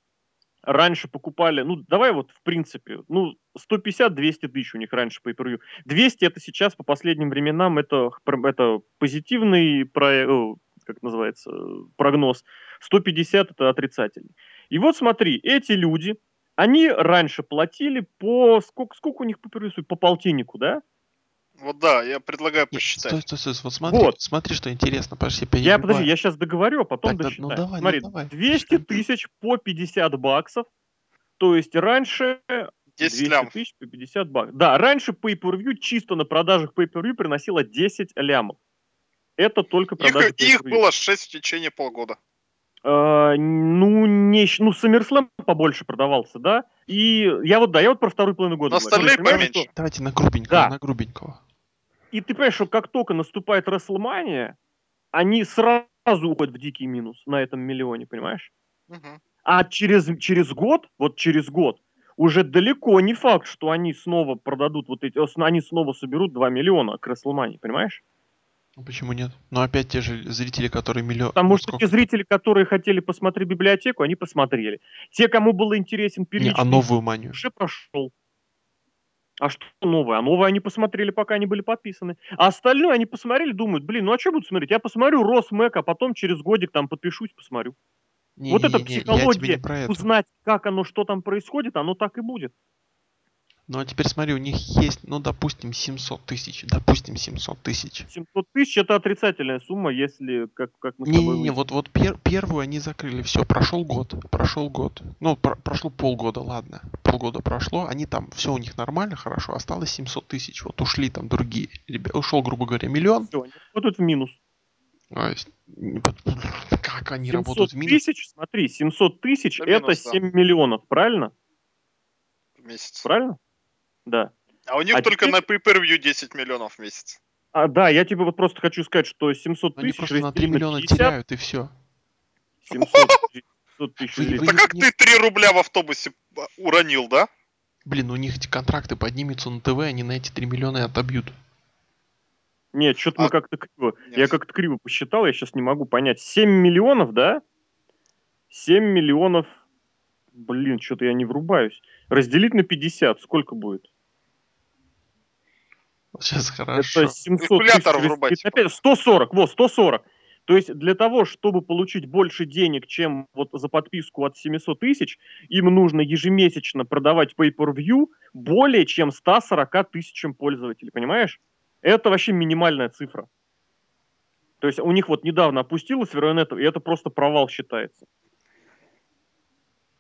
раньше покупали, ну, давай вот в принципе, ну, 150-200 тысяч у них раньше pay-per-view. 200 это сейчас, по последним временам, это, это позитивный про- как называется, прогноз. 150 это отрицательный. И вот смотри, эти люди, они раньше платили по... Сколько, сколько у них стоит? По полтиннику, да? Вот да, я предлагаю Не, посчитать. стой, стой, стой, вот смотри, Вот. смотри, что интересно, подожди, Я, перебиваю. подожди, я сейчас договорю, а потом Так, ну досчитаю. давай, ну Смотри, давай. 200 тысяч по 50 баксов, то есть раньше 10 200 лямов. тысяч по 50 баксов. Да, раньше pay-per-view чисто на продажах pay-per-view приносило 10 лямов. Это только продажи Их, их было 6 в течение полгода. Э, ну, не, ну, SummerSlam побольше продавался, да? И я вот, да, я вот про вторую половину года. Но остальные поменьше. что- Давайте на грубенького, Да. на грубенького. И ты понимаешь, что как только наступает WrestleMania, они сразу уходят в дикий минус на этом миллионе, понимаешь? Мгм. А через, через год, вот через год, уже далеко не факт, что они снова продадут вот эти, ос- они снова соберут 2 миллиона к WrestleMania, понимаешь? Ну почему нет? Ну опять те же зрители, которые миллион... Потому ну, что те зрители, которые хотели посмотреть библиотеку, они посмотрели. Те, кому был интересен Не, первичный а новую манию? уже прошел. А что новое? А новое они посмотрели, пока они были подписаны. А остальное они посмотрели, думают, блин, ну а что буду смотреть? Я посмотрю Росмэк, а потом через годик там подпишусь, посмотрю. Не, вот не, эта не, психология, не узнать, как оно, что там происходит, оно так и будет. Ну а теперь смотри, у них есть, ну допустим, 700 тысяч. Допустим, 700 тысяч. 700 тысяч это отрицательная сумма, если, как, как мы с тобой Не-не-не, выяснили. вот, вот пер- первую они закрыли, все, прошел год, прошел год. Ну, про- прошло полгода, ладно. Полгода прошло, они там, все у них нормально, хорошо, осталось 700 тысяч. Вот ушли там другие ребята, ушел, грубо говоря, миллион. Всё, они работают в минус. А, не Как они 700 работают в минус? тысяч, смотри, 700 тысяч Это это минус, да. 7 миллионов, правильно? В месяц. Правильно? Да. А у них А только теперь- на pay-per-view 10 миллионов в месяц. А, да, я тебе вот просто хочу сказать, что 700 Они тысяч просто на 3 разделить на миллиона 50, теряют и все. 700 тысяч, 700 тысяч Вы- разделить вы- Да как не- ты 3 рубля в автобусе а, уронил, да? Блин, у них эти контракты поднимутся на ТВ, они на эти 3 миллиона и отобьют. Нет, что-то А- мы как-то криво. Нет. Я как-то криво посчитал, я сейчас не могу понять. 7 миллионов, да? 7 миллионов. Блин, что-то я не врубаюсь. Разделить на 50, сколько будет? Сейчас хорошо. Это 700 Калькулятор тысяч врубать, разделить на 5. 140, вот, 140. То есть для того, чтобы получить больше денег, чем вот за подписку от 700 тысяч, им нужно ежемесячно продавать Pay-Per-View более чем 140 тысячам пользователей, понимаешь? Это вообще минимальная цифра. То есть у них вот недавно опустилось Веронет, и это просто провал считается.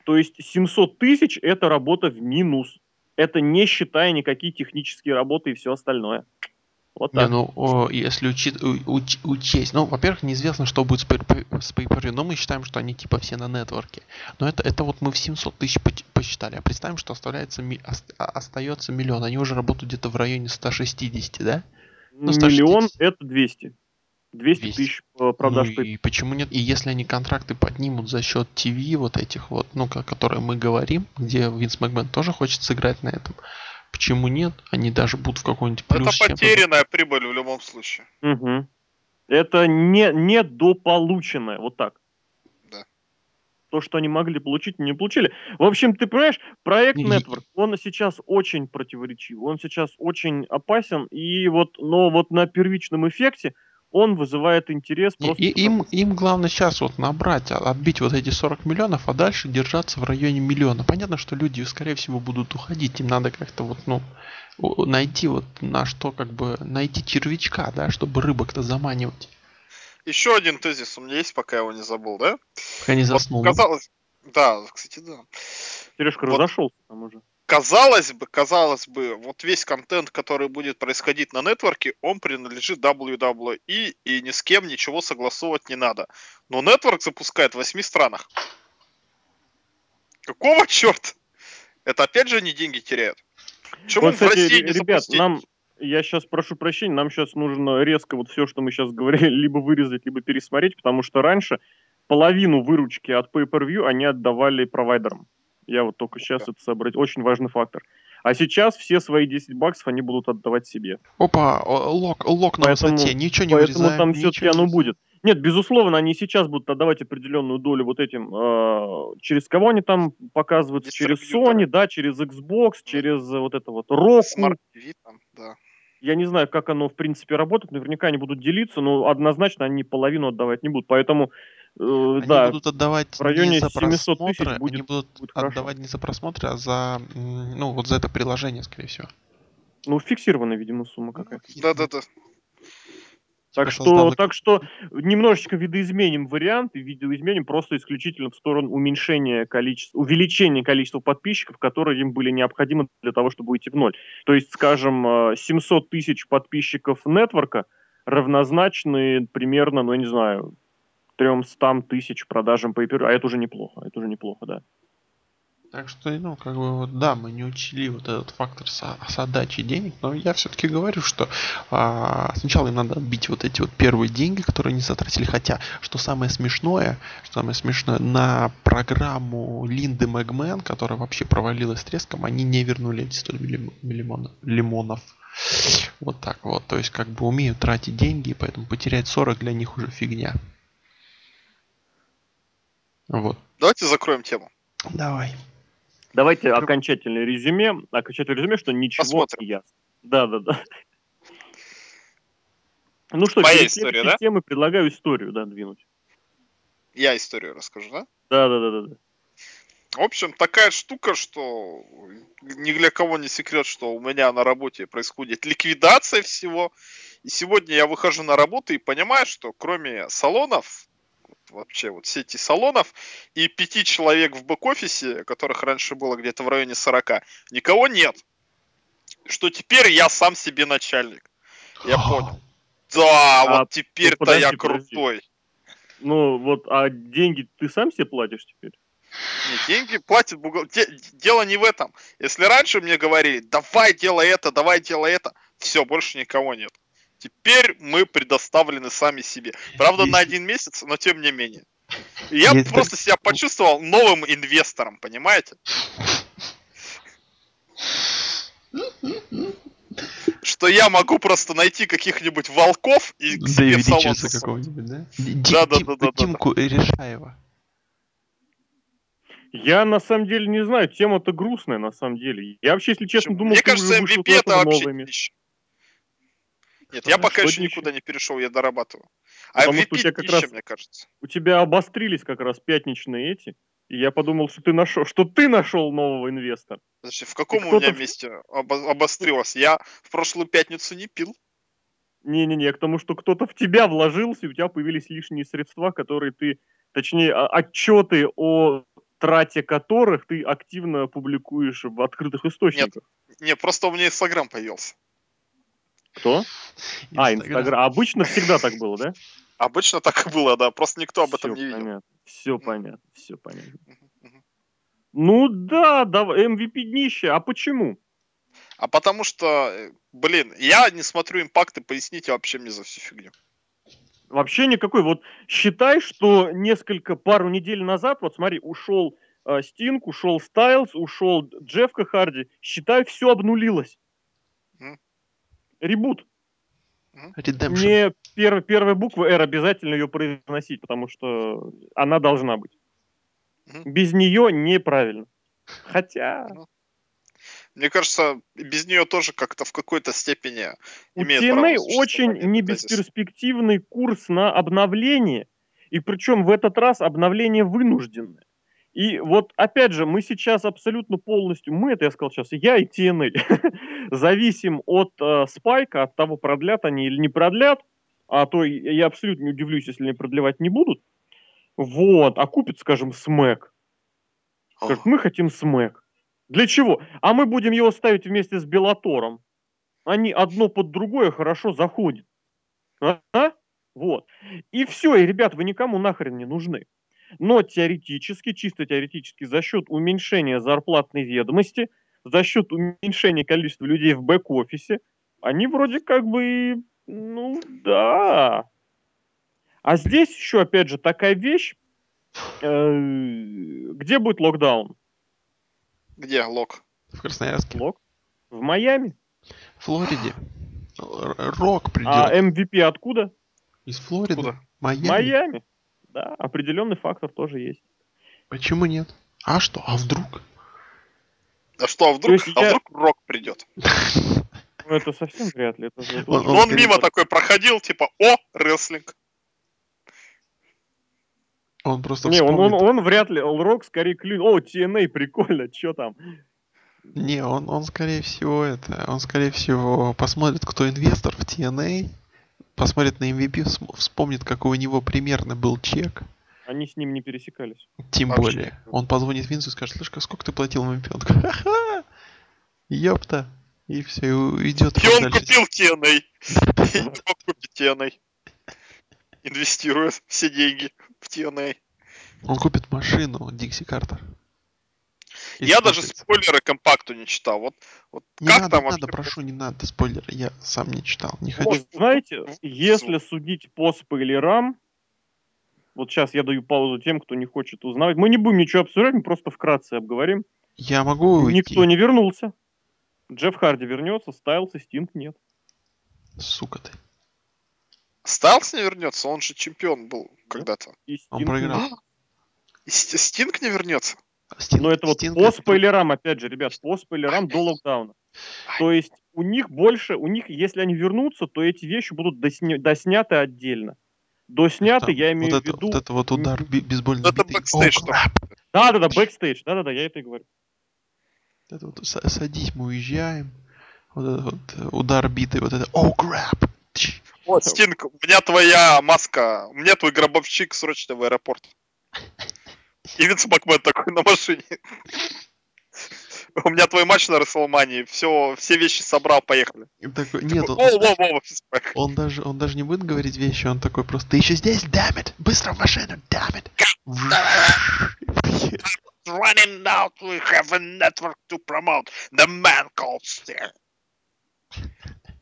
То есть 700 тысяч – это работа в минус. Это не считая никакие технические работы и все остальное. Вот Не, так. ну, о, если учи- уч- учесть, ну, во-первых, неизвестно, что будет с pay но мы считаем, что они типа все на нетворке. Но это, это вот мы в 700 тысяч посчитали, а представим, что оставляется, а- остается миллион, они уже работают где-то в районе 160, да? Ну, 160. Миллион – это 200. 200 200. тысяч э, продаж. Ну и почему нет? И если они контракты поднимут за счет ТВ, вот этих вот, ну, о которые мы говорим, где Винс Макмен тоже хочет сыграть на этом, почему нет? Они даже будут в какой-нибудь Это плюс 7. потерянная прибыль в любом случае. Мгм. Это не, недополученное, вот так. Да. То, что они могли получить, не получили. В общем, ты понимаешь, проект Не, Network, он сейчас очень противоречив, он сейчас очень опасен, и вот, но вот на первичном эффекте он вызывает интерес И- просто... и- им, им главное сейчас вот набрать, а- отбить вот эти 40 миллионов, а дальше держаться в районе миллиона. Понятно, что люди, скорее всего, будут уходить. Им надо как-то вот, ну, найти вот на что, как бы, найти червячка, да, чтобы рыбок-то заманивать. Еще один тезис у меня есть, пока я его не забыл, да? Пока не Вот заснул. казалось, да, кстати, да. Сережка вот- разошелся там уже. Казалось бы, казалось бы, вот весь контент, который будет происходить на нетворке, он принадлежит WWE, и ни с кем ничего согласовывать не надо. Но нетворк запускает в 8 странах. Какого черта? Это опять же они деньги теряют. Почему Вот, в кстати, России ре- не ребят, запустить? нам, я сейчас прошу прощения, нам сейчас нужно резко вот все, что мы сейчас говорили, (laughs) либо вырезать, либо пересмотреть, потому что раньше половину выручки от Pay-Per-View они отдавали провайдерам. Я вот только сейчас это сообразил. Очень важный фактор. А сейчас все свои 10 баксов они будут отдавать себе. Опа, лок, лок на Поэтому- высоте, ничего не Поэтому вырезаем. там ничего все-таки не оно будет. Нет, безусловно, они сейчас будут отдавать определенную долю вот этим, э, через кого они там показываются, через. Sony, да, через Xbox, через э, вот это вот Roku. Smart TV там, да. Я не знаю, как оно в принципе работает, наверняка они будут делиться, но однозначно они половину отдавать не будут, поэтому Они да, будут отдавать в районе не за 700 тысяч просмотры, будет- они будут будет хорошо. отдавать не за просмотры, а за, ну, вот за это приложение, скорее всего. ну фиксированная, видимо, сумма какая-то. Да-да-да. Так что, создал так что немножечко видоизменим вариант, и видоизменим просто исключительно в сторону уменьшения количества, увеличения количества подписчиков, которые им были необходимы для того, чтобы уйти в ноль. То есть, скажем, э, 700 тысяч подписчиков нетворка равнозначны примерно, ну, я не знаю, 300 тысяч продажам по а это уже неплохо, это уже неплохо, да. Так что, ну, как бы, вот, да, мы не учли вот этот фактор с, с отдачей денег, но я все-таки говорю, что а, сначала им надо отбить вот эти вот первые деньги, которые они затратили, хотя, что самое смешное, что самое смешное, на программу Линды Мэгмен, которая вообще провалилась треском, они не вернули эти 100 миллим- лимонов. Вот так вот, то есть как бы умеют тратить деньги, поэтому потерять 40 для них уже фигня. Вот. Давайте закроем тему. Давай. Давайте окончательное резюме, окончательное резюме, что ничего Посмотрим. не ясно. Да, да, да. Ну что, Моя история, да? темой предлагаю историю, да, двинуть. Я историю расскажу, да? Да, да, да, да, да. В общем, такая штука, что ни для кого не секрет, что у меня на работе происходит ликвидация всего. И сегодня я выхожу на работу и понимаю, что кроме салонов, вообще вот сети салонов и пяти человек в бэк-офисе, которых раньше было где-то в районе 40, никого нет. Что теперь я сам себе начальник. Я понял. Да, А, вот теперь-то подожди, я подожди. крутой. Ну вот, а деньги ты сам себе платишь теперь? Не, деньги платит бухгалтер. Дело не в этом. Если раньше мне говорили, давай делай это, давай делай это, все, больше никого нет. Теперь мы предоставлены сами себе. Правда, на один месяц, но тем не менее. И Я Если- просто себя почувствовал новым инвестором, понимаете? Что то я могу просто найти каких-нибудь волков и к себе в салон какого-нибудь, да? Да, да, да, Тимку Решаева. Я на самом деле не знаю, тема-то грустная на самом деле. Я вообще, если честно, думал, Мне кажется, MVP это вообще. Нет, я пока еще никуда не перешел, я дорабатываю. А Потому что у MVP тебя как раз- мне кажется. У тебя обострились как раз пятничные эти. И я подумал, что ты нашел, что ты нашел нового инвестора. Подожди, в каком у меня месте обо- обострилось? Я в прошлую пятницу не пил. Не-не-не, к тому, что кто-то в тебя вложился, и у тебя появились лишние средства, которые ты, точнее, отчеты о трате которых ты активно публикуешь в открытых источниках. Не, просто у меня Инстаграм появился. Кто? А, Инстаграм. Обычно всегда так было, да? Обычно так и было, да, просто никто об этом не видел. Понятно. Все понятно, все понятно. Ну да, да, MVP днище. А почему? А потому что, э, блин, я не смотрю импакты, поясните вообще мне за всю фигню. Вообще никакой. Вот считай, что несколько, пару недель назад, вот смотри, ушел э, Стинг, ушел Стайлз, ушел Джеффка Харди. Считай, все обнулилось. Ребут. Redemption. Не пер- первая буква R, обязательно ее произносить, потому что она должна быть. Мгм. Без нее неправильно. Хотя Ну, Мне кажется, без нее тоже как-то в какой-то степени у имеет право TNA очень существование, не да, здесь. бесперспективный курс на обновление. И причем в этот раз обновление вынужденное. И вот опять же, мы сейчас абсолютно полностью, мы это я сказал сейчас, я и TNA, (laughs) зависим от э, спайка, от того, продлят они или не продлят. А то я абсолютно не удивлюсь, если они продлевать не будут. Вот, а купит, скажем, смэк. Скажет, мы хотим смэк. Для чего? А мы будем его ставить вместе с Белатором. Они одно под другое хорошо заходят. А? Вот. И все, и, ребят, вы никому нахрен не нужны. Но теоретически, чисто теоретически, за счет уменьшения зарплатной ведомости, за счет уменьшения количества людей в бэк-офисе, они вроде как бы, ну да. А здесь еще, опять же, такая вещь, э, где будет локдаун? Где лог? В Красноярске. Лок? В Майами. В Флориде. Рок придет. А MVP откуда? Из Флориды. Откуда? Майами. Майами. Да, определенный фактор тоже есть. Почему нет? А что? А вдруг? А что, а вдруг, есть а я- вдруг рок придет? (laughs) Ну, это совсем вряд ли. Это, это Он- он мимо такой проходил, типа, о, рестлинг. Он просто Не, он, он, он вряд ли. Рок скорее клюнет. О, TNA, прикольно, что там? Не, он, он скорее всего это, он скорее всего посмотрит, кто инвестор в TNA, посмотрит на MVP, вс- вспомнит, какой у него примерно был чек. Они с ним не пересекались. Тем Вообще. более. Он позвонит Винсу и скажет, слышь, сколько ты платил MVP? Он такой, ха-ха, ёпта. И все, и уйдет. И он купил TNA. (laughs) И мог купить TNA. Инвестирует все деньги в TNA. Он купит машину, Дикси Картер. И Я даже спойлеры компакту не читал. Вот, вот Не как надо, там вообще... надо, прошу, не надо спойлеры. Я сам не читал, не хочу. знаете, в- если судить по спойлерам, вот сейчас я даю паузу тем, кто не хочет узнавать. Мы не будем ничего обсуждать, мы просто вкратце обговорим. Я могу уйти? Никто не вернулся. Джефф Харди вернется, Стайлс и Стинг нет. Сука ты. Стайлс не вернется, он же чемпион был когда-то. И Он Стинг проиграл. (gasps) И Ст- Стинг не вернется? Стинг- Но это вот Стинг по это- спойлерам, опять же, ребят, по спойлерам до локдауна. То есть у них больше, у них, если они вернутся, то эти вещи будут досня- досняты отдельно. Досняты, Там я имею вот в это, виду... Вот это вот удар бейсбольный Это backstage Oh, там. crap. Да-да-да, бэкстейдж, да-да-да, я это и говорю. Это вот са- садись, мы уезжаем. Вот этот вот э, удар битый, вот это. О, crap. Тш. Вот, Стинг, у меня твоя маска, у меня твой гробовщик срочно в аэропорт. (laughs) И Винс Макмен такой на машине. У меня твой матч на Расселмании, все, все вещи собрал, поехали. Такой, нет, он, О, во, во, во. он даже, он даже не будет говорить вещи, он такой просто, ты еще здесь, it, быстро в машину, it. Running out, we have a network to promote. The man called Sting.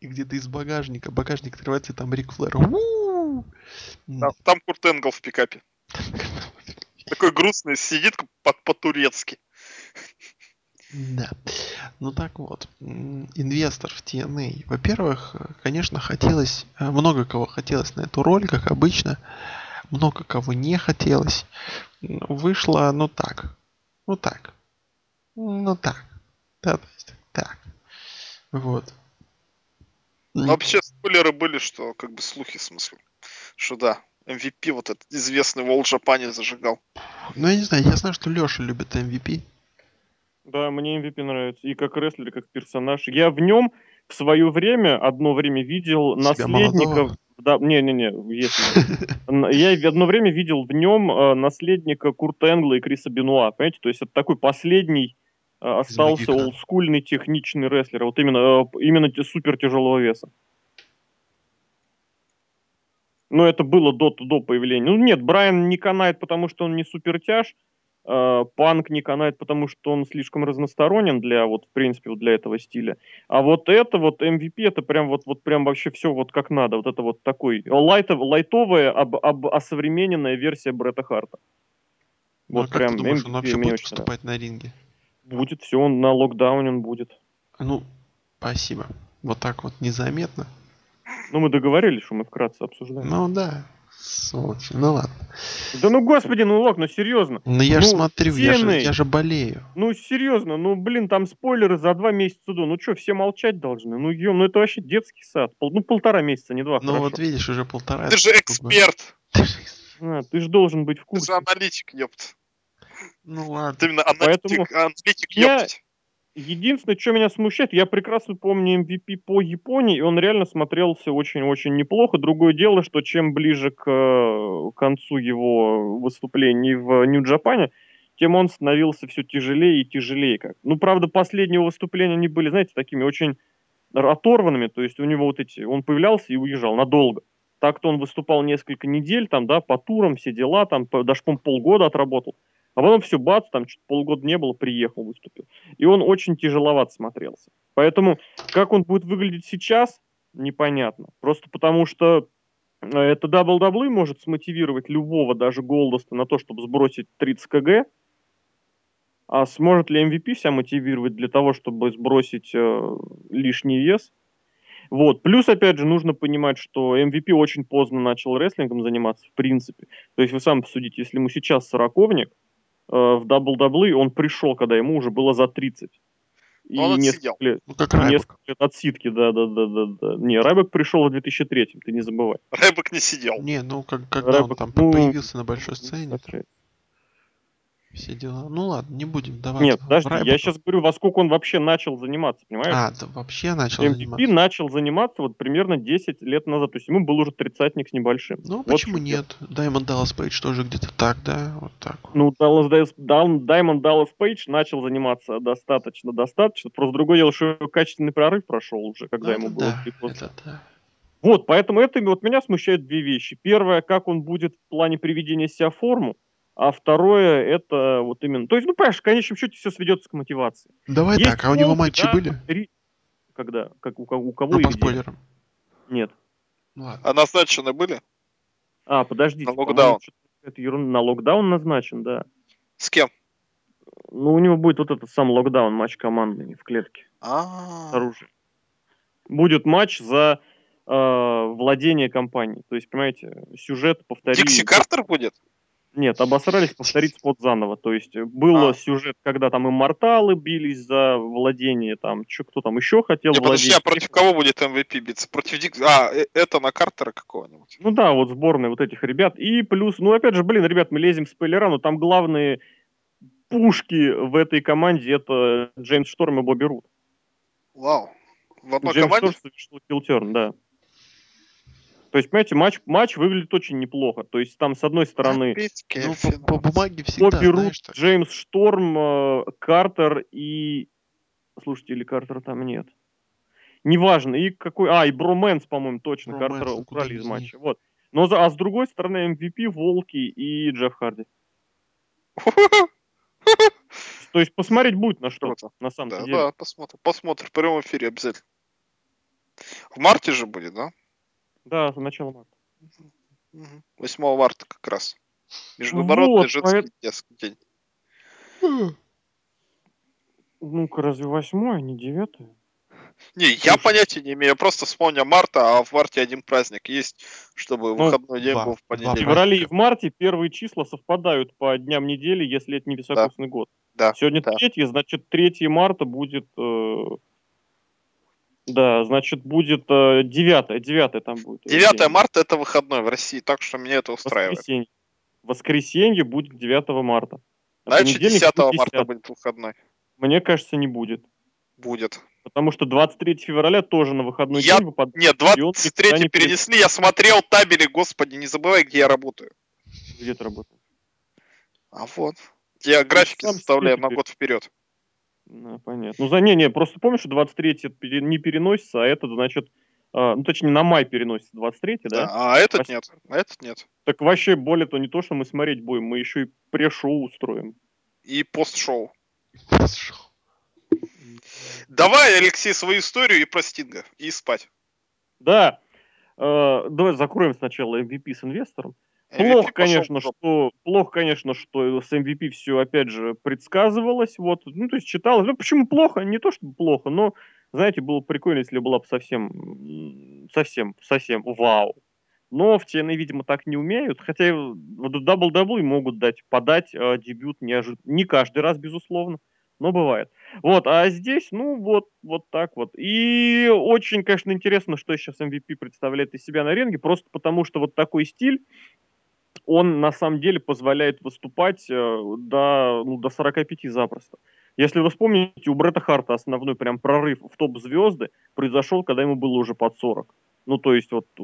И где-то из багажника, багажник открывается, и там Рик Флэр. Там, там Курт Энгл в пикапе. Такой грустный, сидит по- по-турецки. Да. Ну так вот, инвестор в TNA. Во-первых, э, конечно, хотелось, э, много кого хотелось на эту роль, как обычно. Много кого не хотелось. Вышло, ну так. Ну так. Ну так. Да, то есть так. Вот. Вообще спойлеры были, что как бы слухи в смысле. Что да, MVP вот этот известный Wall Japan зажигал. Ну, я не знаю, я знаю, что Леша любит MVP. Да, мне MVP нравится. И как рестлер, и как персонаж. Я в нем в свое время, одно время видел Себя наследника... молодого? Да, не-не-не, если... Я в одно время видел в нем э, наследника Курта Энгла и Криса Бенуа, понимаете? То есть это такой последний э, остался Магикан. олдскульный техничный рестлер, вот именно, э, именно супер тяжелого веса. Но это было до, до появления. Ну нет, Брайан не канает, потому что он не супертяж, э, Панк не канает, потому что он слишком разносторонен для вот, в принципе, вот для этого стиля. А вот это вот MVP, это прям вот, вот прям вообще все вот как надо. Вот это вот такой лайтов, лайтовая, об, об, осовремененная версия Бретта Харта. Ну, а Вот как прям ты думаешь, он MVP вообще мне будет выступать на ринге? Будет все, он на локдауне он будет. Ну, спасибо. Вот так вот незаметно. Ну, мы договорились, что мы вкратце обсуждаем. Ну да, сволочи. Ну ладно. Да ну господи, ну Лок, ну серьезно. Ну я же Ну, смотрю, я же, я же болею. Ну, серьезно, ну, блин, там спойлеры за два месяца до. Ну, что, все молчать должны? Ну, ё, ну, это вообще детский сад. Пол- ну, полтора месяца, не два, Ну хорошо. вот видишь, уже полтора. Ты же эксперт, Ты же А, ты же должен быть в ты курсе. же аналитик, ёпт. Ну ладно. Ты именно Поэтому аналитик, аналитик, я-. Единственное, что меня смущает, я прекрасно помню MVP по Японии, и он реально смотрелся очень-очень неплохо. Другое дело, что чем ближе к э, концу его выступлений в Нью-Джапане, тем он становился все тяжелее и тяжелее. Как. Ну, правда, последние выступления, они были, знаете, такими очень оторванными, то есть у него вот эти, он появлялся и уезжал надолго. Так-то он выступал несколько недель, там, да, по турам, все дела, там, даже, по полгода отработал. А потом все, бац, там, чуть полгода не было, приехал, выступил. И он очень тяжеловат смотрелся. Поэтому, как он будет выглядеть сейчас, непонятно. Просто потому что э, это WWE может смотивировать любого, даже Голдоста, на то, чтобы сбросить 30 кг, а сможет ли MVP себя мотивировать для того, чтобы сбросить э, лишний вес? Вот. Плюс, опять же, нужно понимать, что MVP очень поздно начал рестлингом заниматься, в принципе. То есть вы сами посудите, если ему сейчас сороковник, в WWE он пришел, когда ему уже было за 30. И Но он несколько лет, Ну как Райбок. несколько лет отсидки, да, да, да, да, да. Не, Райбек пришел в 2003, ты не забывай. Рэбок не сидел. Не, ну как, когда он Райбек, там ну, появился на большой не сцене, совсем. Все дела. Ну ладно, не будем давать. Нет, подожди, я сейчас говорю, во сколько он вообще начал заниматься, понимаешь? А, да вообще начал MVP заниматься. начал заниматься вот примерно 10 лет назад, то есть ему был уже тридцатник с небольшим. Ну Вот почему нет? Даймонд Даллас Пейдж тоже где-то так, да? Вот так. Ну, Diamond Dallas Page начал заниматься достаточно, достаточно. Просто другое дело, что качественный прорыв прошел уже, когда Ну, ему было да, 30. это да. Вот, поэтому это вот меня смущает две вещи. Первое, как он будет в плане приведения себя в форму, а второе, это вот именно... То есть, ну, понимаешь, в конечном счете все сведется к мотивации. Давай Есть так, а у него матчи да, были? три- Когда? Как, у, кого- у кого Ну, и по где? спойлерам. Нет. Ну ладно. А назначены были? А, подождите. На локдаун. Это ерунда. На локдаун назначен, да. С кем? Ну, у него будет вот этот сам локдаун, матч командный в клетке. с А, оружием. Будет матч за э, владение компанией. То есть, понимаете, сюжет повторили. Дикси Картер будет? Нет, обосрались повторить спот заново. То есть э, был А. сюжет, когда там имморталы бились за владение, там, чё, кто там еще хотел Не, подожди, владеть. а против кого будет MVP биться? Против Дик... А, э- это на Картера какого-нибудь? Ну да, вот сборная вот этих ребят. И плюс, ну опять же, блин, ребят, мы лезем в спойлера, но там главные пушки в этой команде это Джеймс Шторм и Бобби Рут. Вау. В одной Джеймс команде? Шторм совершил килтерн, да. То есть, понимаете, матч, матч выглядит очень неплохо. То есть там, с одной стороны, Ну, по, по бумаге всегда, Бобби Рут, знаешь. Джеймс Шторм, э, Картер и... Слушайте, или Картера там нет. Неважно. И какой... А, и Бромэнс, по-моему, точно. Бромэнс, Картера ну, куда убрали из матча. Вот. Но за... А с другой стороны, MVP, Волки и Джефф Харди. То есть посмотреть будет на что, Круто. на самом Да, деле. да, посмотрим. Посмотрим. В прямом эфире обязательно. В марте же будет, да? Да, за начало марта. Мгм. 8 марта как раз. Международный Вот, женский поэт- детский день. Ну-ка, разве восьмое, а не девятое? Не, я понятия не имею. Я просто вспомнил марта, а в марте один праздник есть, чтобы Ну, выходной день два- был в В понедельник. праздника. феврале и в марте первые числа совпадают по дням недели, если это не високосный год. Да, Сегодня да. третье, значит, 3 марта будет... э, да, значит, будет э, 9, 9 там будет. э, 9 день. марта это выходной в России, так что меня это устраивает. Воскресенье. Воскресенье будет 9 марта. А Значит, понедельник 10 будет марта 10. будет выходной. Мне кажется, не будет. Будет. Потому что 23 февраля тоже на выходной Я- день выпадает. Нет, и он никогда 23 не пере- перенесли, я смотрел табели, господи, не забывай, где я работаю. Где ты работаешь? А вот. Я графики составляю на год вперед. Ну, понятно. Ну, за не, не, просто помнишь, что 23 это пере- не переносится, а этот, значит, а, ну, точнее, на май переносится 23 да? Да, а этот Восьм- нет. А этот нет. Так вообще, более то, не то, что мы смотреть будем, мы еще и пре-шоу устроим. И пост-шоу. Шо? Давай, Алексей, свою историю и про Стинга. И спать. Да, э, давай закроем сначала MVP с инвестором. Плохо, конечно, что плохо, конечно, что с MVP все опять же предсказывалось, вот, ну то есть читалось. Ну почему плохо? Не то чтобы плохо, но знаете, было прикольно, если была бы совсем, совсем, совсем вау. Но в TNA, видимо, так не умеют, хотя и в WWE могут дать подать э, дебют неожиданно. Не каждый раз, безусловно, но бывает. Вот, а здесь, ну, вот, вот так вот. И очень, конечно, интересно, что сейчас MVP представляет из себя на ринге, просто потому что вот такой стиль, он на самом деле позволяет выступать э, до, ну, до 45 запросто. Если вы вспомните, у Бретта Харта основной прям прорыв в топ-звезды произошел, когда ему было уже под 40. Ну, то есть вот, э,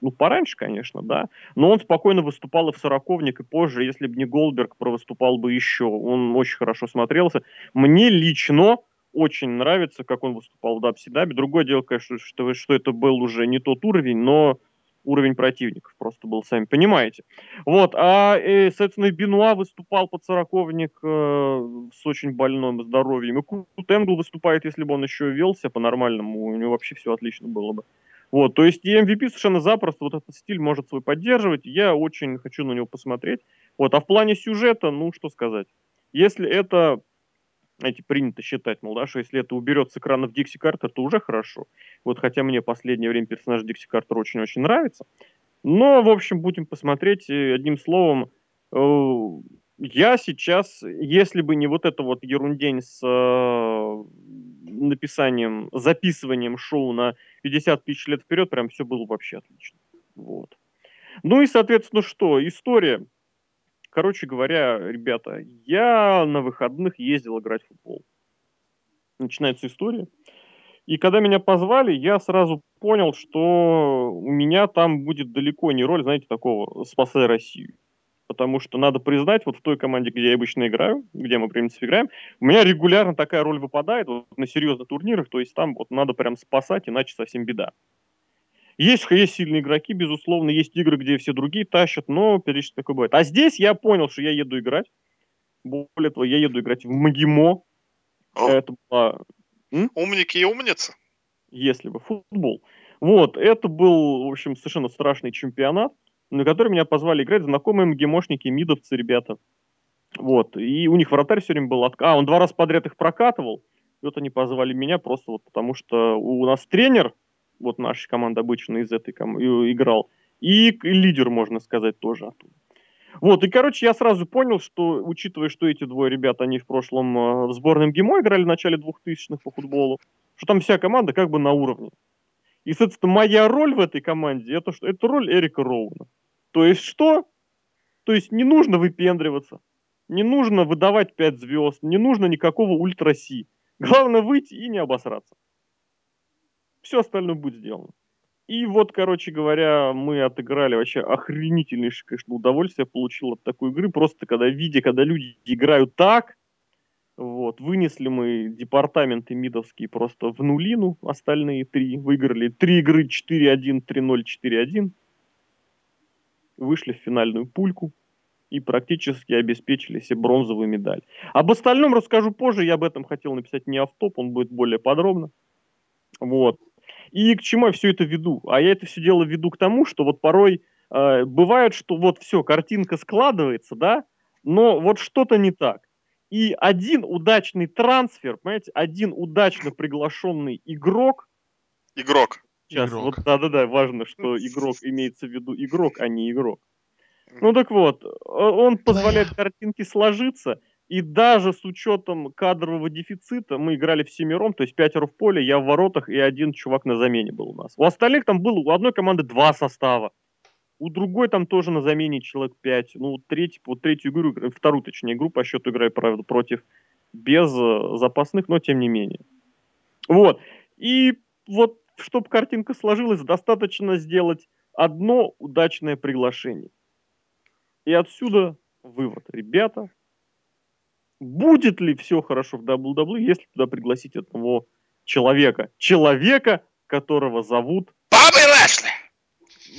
ну, пораньше, конечно, да, но он спокойно выступал и в сороковник, и позже, если бы не Голдберг, провыступал бы еще. Он очень хорошо смотрелся. Мне лично очень нравится, как он выступал в Дабсидабе. Другое дело, конечно, что, что это был уже не тот уровень, но уровень противников просто был, сами понимаете. Вот, а, э, соответственно, и Бенуа выступал под сороковник э, с очень больным здоровьем. И Кут Энгл выступает, если бы он еще велся по-нормальному, у него вообще все отлично было бы. Вот, то есть и MVP совершенно запросто вот этот стиль может свой поддерживать. Я очень хочу на него посмотреть. Вот, а в плане сюжета, ну, что сказать. Если это, знаете, принято считать, мол, да, что если это уберет с экранов Дикси Картер, то уже хорошо. Вот, хотя мне последнее время персонаж Дикси Картер очень-очень нравится. Но, в общем, будем посмотреть. И Одним словом, э, я сейчас, если бы не вот эта вот ерундень с э, написанием, записыванием шоу на 50 тысяч лет вперед, прям все было вообще отлично. Вот. Ну и, соответственно, что? История. Короче говоря, ребята, я на выходных ездил играть в футбол. Начинается история. И когда меня позвали, я сразу понял, что у меня там будет далеко не роль, знаете, такого «спасай Россию». Потому что надо признать, вот в той команде, где я обычно играю, где мы, в принципе, играем, у меня регулярно такая роль выпадает вот, на серьезных турнирах, то есть там вот надо прям спасать, иначе совсем беда. Есть, есть сильные игроки, безусловно, есть игры, где все другие тащат, но периодически такое бывает. А здесь я понял, что я еду играть. Более того, я еду играть в Магимо. О, Это была Умники и умницы. если бы, футбол. Вот, это был, в общем, совершенно страшный чемпионат, на который меня позвали играть знакомые МГИМОшники, мидовцы ребята. Вот, и у них вратарь все время был... От... А, он два раза подряд их прокатывал, и вот они позвали меня просто вот потому, что у нас тренер, вот наша команда обычно из этой ком... и- играл, и лидер, можно сказать, тоже оттуда. Вот, и, короче, я сразу понял, что, учитывая, что эти двое ребят, они в прошлом э, в сборной МГИМО играли в начале 2000-х по футболу, что там вся команда как бы на уровне. И, соответственно, моя роль в этой команде, это что? Это роль Эрика Роуна. То есть что? То есть не нужно выпендриваться, не нужно выдавать 5 звезд, не нужно никакого ультра-си. Главное выйти и не обосраться. Все остальное будет сделано. И вот, короче говоря, мы отыграли вообще охренительнейшее, конечно, удовольствие получил от такой игры. Просто когда видя, когда люди играют так, вот, вынесли мы департаменты мидовские просто в нулину, остальные три. Выиграли три игры 4-1, 3-0, 4-1. Вышли в финальную пульку и практически обеспечили себе бронзовую медаль. Об остальном расскажу позже, я об этом хотел написать не автоп, он будет более подробно. Вот. И к чему я все это веду? А я это все дело веду к тому, что вот порой э, бывает, что вот все, картинка складывается, да, но вот что-то не так. И один удачный трансфер, понимаете, один удачно приглашенный игрок. Игрок. Сейчас, Игрок. вот да-да-да, важно, что игрок имеется в виду игрок, а не игрок. Ну так вот, он позволяет картинке сложиться, и даже с учетом кадрового дефицита мы играли в семером, то есть пятеро в поле, я в воротах и один чувак на замене был у нас. У остальных там было у одной команды два состава. У другой там тоже на замене человек 5. Ну, третий, вот третью игру, вторую, точнее, игру по счету играю, правда, против без э, запасных, но тем не менее. Вот. И вот, чтобы картинка сложилась, достаточно сделать одно удачное приглашение. И отсюда вывод. Ребята, будет ли все хорошо в WWE, если туда пригласить одного человека? Человека, которого зовут... Бобби Лэшли!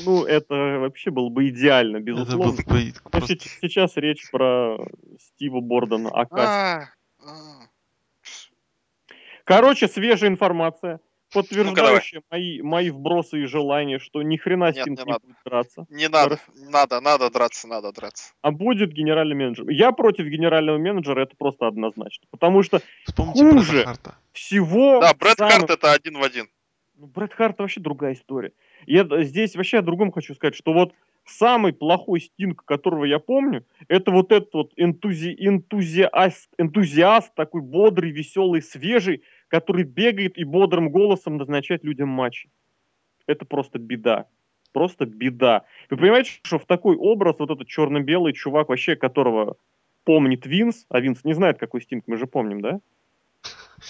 Ну, это вообще было бы идеально, Это безусловно. был бы просто- се- сейчас речь про Стива Бордона Акаси. А, а. Короче, свежая информация, Ну-ка, подтверждающая мои, мои вбросы и желания, что ни хрена Нет, Стинг не не надо. будет драться, Не надо, надо, надо драться, надо драться. а будет генеральный менеджер. Я против генерального менеджера, это просто однозначно. Потому что Вспомните Брэда хуже. Харта. всего... Да, Брэд самого- Харт это один в один. Ну, Брэд Харт вообще другая история. Я здесь вообще о другом хочу сказать, что вот самый плохой стинг, которого я помню, это вот этот вот энтузи, энтузиаст, энтузиаст, такой бодрый, веселый, свежий, который бегает и бодрым голосом назначает людям матчи. Это просто беда. Просто беда. Вы понимаете, что в такой образ вот этот черно-белый чувак, вообще которого помнит Винс, а Винс не знает, какой стинг, мы же помним, да?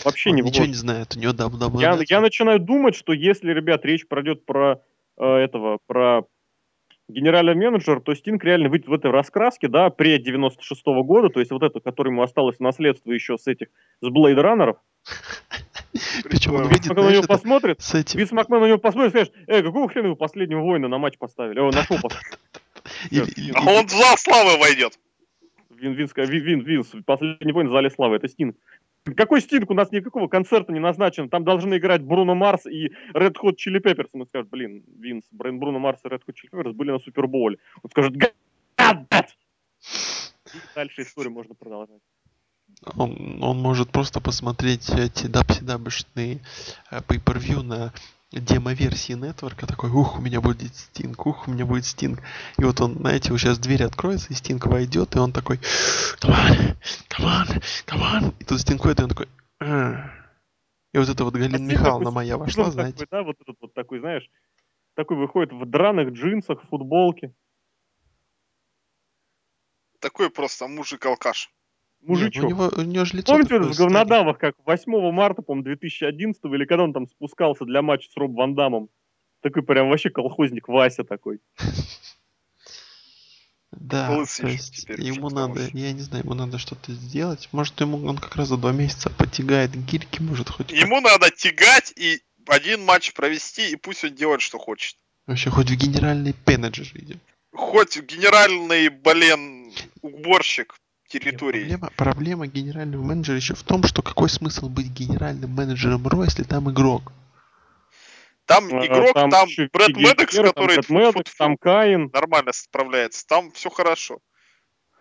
Вообще Он не ничего не знает, у него WWE. Я, я начинаю думать, что если, ребят, речь пройдет про э, этого, про генерального менеджера, то Стинг реально выйдет в этой раскраске, да, при 96 года, то есть вот это, который ему осталось наследство еще с этих, с Блейд Раннеров. (laughs) Причем он выйдет, Когда на него посмотрит, с этим. Винс Макмен на него посмотрит и скажет, эй, какого хрена вы последнего воина на матч поставили? О, на шоу поставили. Или- или- А он в зал (laughs) славы войдет. Вин, Винс, Вин, Вин, Винс, последний воин в зале славы, это Стинг. Какой Стинг? У нас никакого концерта не назначено. Там должны играть Бруно Марс и Red Hot Chili Peppers. Он скажет, блин, Винс, Брэн Бруно Марс и Red Hot Chili Peppers были на Супербоуле. Он скажет, God! И дальше историю можно продолжать. Он, он может просто посмотреть эти WWE-шные pay-per-view на демо-версии network 'а, такой, ух, у меня будет Стинг, ух, у меня будет Стинг. И вот он, знаете, вот сейчас дверь откроется, и Стинг войдет, и он такой, come on, come on, come on. И тут Стинг входит, и он такой, «А». И вот это вот Галина А Михайловна такой моя вошла, пузом знаете. Такой, да, вот этот вот такой, знаешь, такой выходит в драных джинсах, футболке. Такой просто мужик-алкаш. Нет, Мужичок. у него, у него же лицо Помните такое в говнодавах, как 8 марта, по 2011 или когда он там спускался для матча с Роб Ван Дамом? Такой прям вообще колхозник Вася такой. (laughs) Да, то есть ему надо, я не знаю, ему надо что-то сделать. Может, ему он как раз за два месяца потягает гирьки, может, хоть Ему надо тягать и один матч провести, и пусть он делает, что хочет. вообще хоть в генеральный менеджер идем. Хоть генеральный, блин, уборщик Не, территории. Проблема, проблема генерального менеджера еще в том, что какой смысл быть генеральным менеджером Ро, если там игрок? Там А, игрок, там, ещё Брэд Мэддокс, Герр, там который Брэд Мэддокс, там Каин. нормально справляется. Там все хорошо.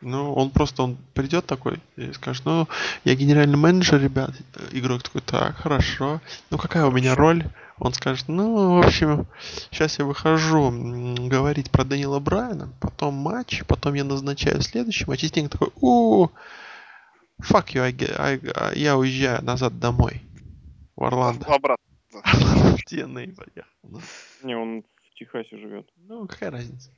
Ну, он просто, он придет такой и скажет, ну, я генеральный менеджер, ребят. Игрок такой, так, хорошо. Ну, какая у меня роль? Он скажет, ну, в общем, сейчас я выхожу говорить про Данила Брайана, потом матч, потом я назначаю следующий матч. И Стинг такой, у fuck you, I get- I- I- я уезжаю назад домой. В Орландо. Обратно. (laughs) В TNA поехал. Ну, Не, он в Техасе живет. Ну, какая разница?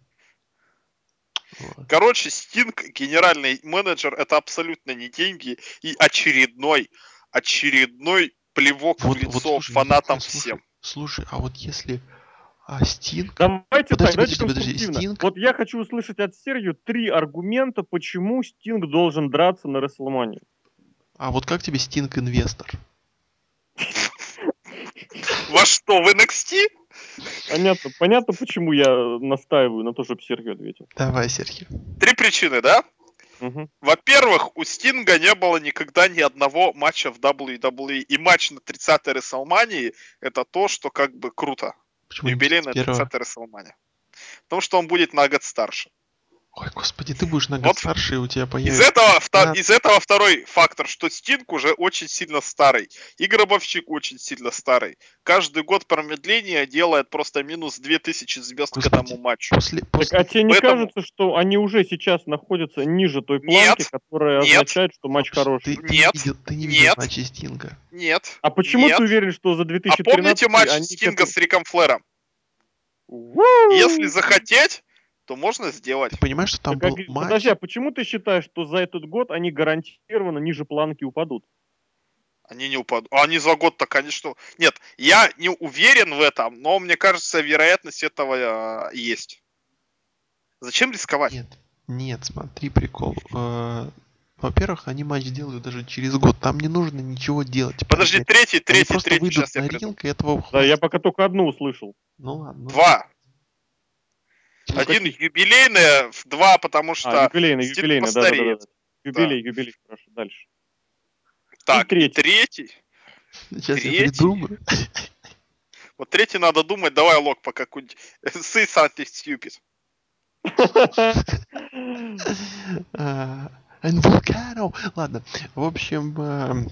Вот. Короче, Стинг, генеральный менеджер, это абсолютно не деньги и очередной, очередной плевок Вот- в лицо вот слушай, фанатам слушай, всем. Слушай, а вот если а, Стинг... Давайте Подожди, давайте подожди. Стинг? Вот я хочу услышать от Сергею три аргумента, почему Стинг должен драться на Рестлмании. А вот как тебе Стинг инвестор? Во что, в NXT? Понятно, понятно, почему я настаиваю на то, чтобы Сергей ответил. Давай, Сергей. Три причины, да? Мгм. Во-первых, у Стинга не было никогда ни одного матча в WWE. И матч на 30-й Рестлмании это то, что как бы круто. Почему с первого? 30-й Рестлмания. Потому что он будет на год старше. Ой, господи, ты будешь на год Вот старше, и у тебя Из появится... этого, вто- 15. из этого второй фактор, что Стинг уже очень сильно старый. И Гробовщик очень сильно старый. Каждый год промедления делает просто минус 2000 звезд к Господи. этому матчу. После, Так, после... а тебе не Поэтому- кажется, что они уже сейчас находятся ниже той Нет, планки, которая нет. означает, что матч хороший? Ты, ты Нет, не видел, ты не видел нет. матчи Стинга. Нет. А почему Нет. ты уверен, что за А 2013 помните матч они к Стинга с Риком Флэром? Если захотеть, то можно сделать. Ты понимаешь, что там Так, был г- матч... Подожди, а почему ты считаешь, что за этот год они гарантированно ниже планки упадут? Они не упадут. А Они за год-то, конечно. Нет, я не уверен в этом, но мне кажется, вероятность этого э, есть. Зачем рисковать? Нет, нет, смотри, прикол. Э, Во-первых, они матч делают даже через год. Там не нужно ничего делать. Подожди, поверь. третий, Они третий, просто третий, выйдут сейчас я на ринг, и этого Да, я пока только одну услышал. Ну ладно. Два. Ну, Один каких? юбилейный, в- два, потому А, что юбилейный, Стинг юбилейный, да, да, да, да. Юбилей, юбилей, хорошо, дальше. так, и третий. третий. Сейчас я третий. придумаю. Вот третий надо думать, давай лог пока какой-нибудь. Say something stupid. А, And Volcano. Ладно. В общем, эм,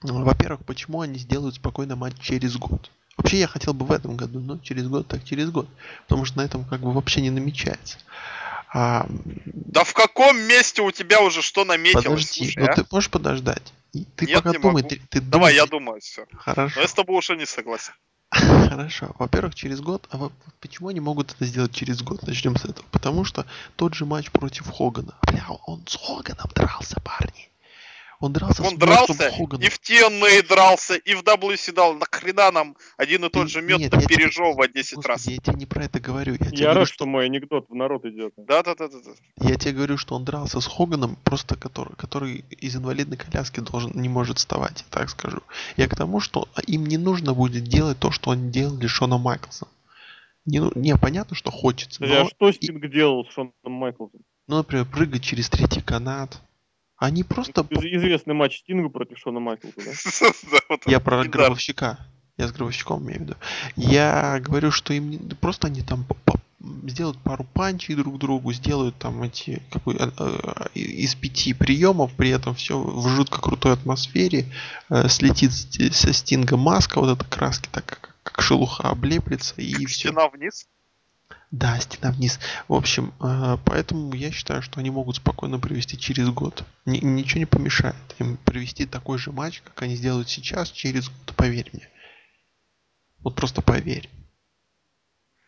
во-первых, почему они сделают спокойно матч через год? Вообще я хотел бы в этом году, но через год так через год. Потому что на этом как бы вообще не намечается. А, Да в каком месте у тебя уже что наметилось? подожди, Слушай, ну а? ты можешь подождать? И Ты Нет, пока не думай, могу. ты, ты Давай, я думай. думаю, все. Хорошо. Но я с тобой уже не согласен. (laughs) Хорошо. Во-первых, через год. А во- почему они могут это сделать через год? Начнем с этого. Потому что тот же матч против Хогана. Бля, он с Хоганом дрался, парни. Он дрался Он с дрался, Хоганом. и в TNA дрался, и в WCW. Нахрена нам один и тот Ты- же мед нет, я тебе- пережевывать 10 Господи, раз? я тебе не про это говорю. Я, тебе Я говорю, рад, что мой анекдот в народ идет. Да, да, да, да, да. я тебе говорю, что он дрался с Хоганом, просто который, который из инвалидной коляски должен не может вставать, я так скажу. Я к тому, что им не нужно будет делать то, что они делали с Шоном Майклсом. Не, ну- не, понятно, что хочется, а но, что Стинг делал с Шоном Майклсом? ну, например, прыгать через третий канат. Они просто... Из- Известный матч Стинга против Шона Майклса, да? (laughs) Я про гробовщика. Я с гробовщиком имею в виду. Я говорю, что им просто они там сделают пару панчей друг другу, сделают там эти какой, э, э, из пяти приемов, при этом все в жутко крутой атмосфере, э, слетит со стинга маска, вот эта краски так как, как шелуха облеплется и все. Стена вниз. Да, стена вниз. В общем, э, поэтому я считаю, что они могут спокойно провести через год. Ни- ничего не помешает им провести такой же матч, как они сделают сейчас, через год, поверь мне. Вот просто поверь.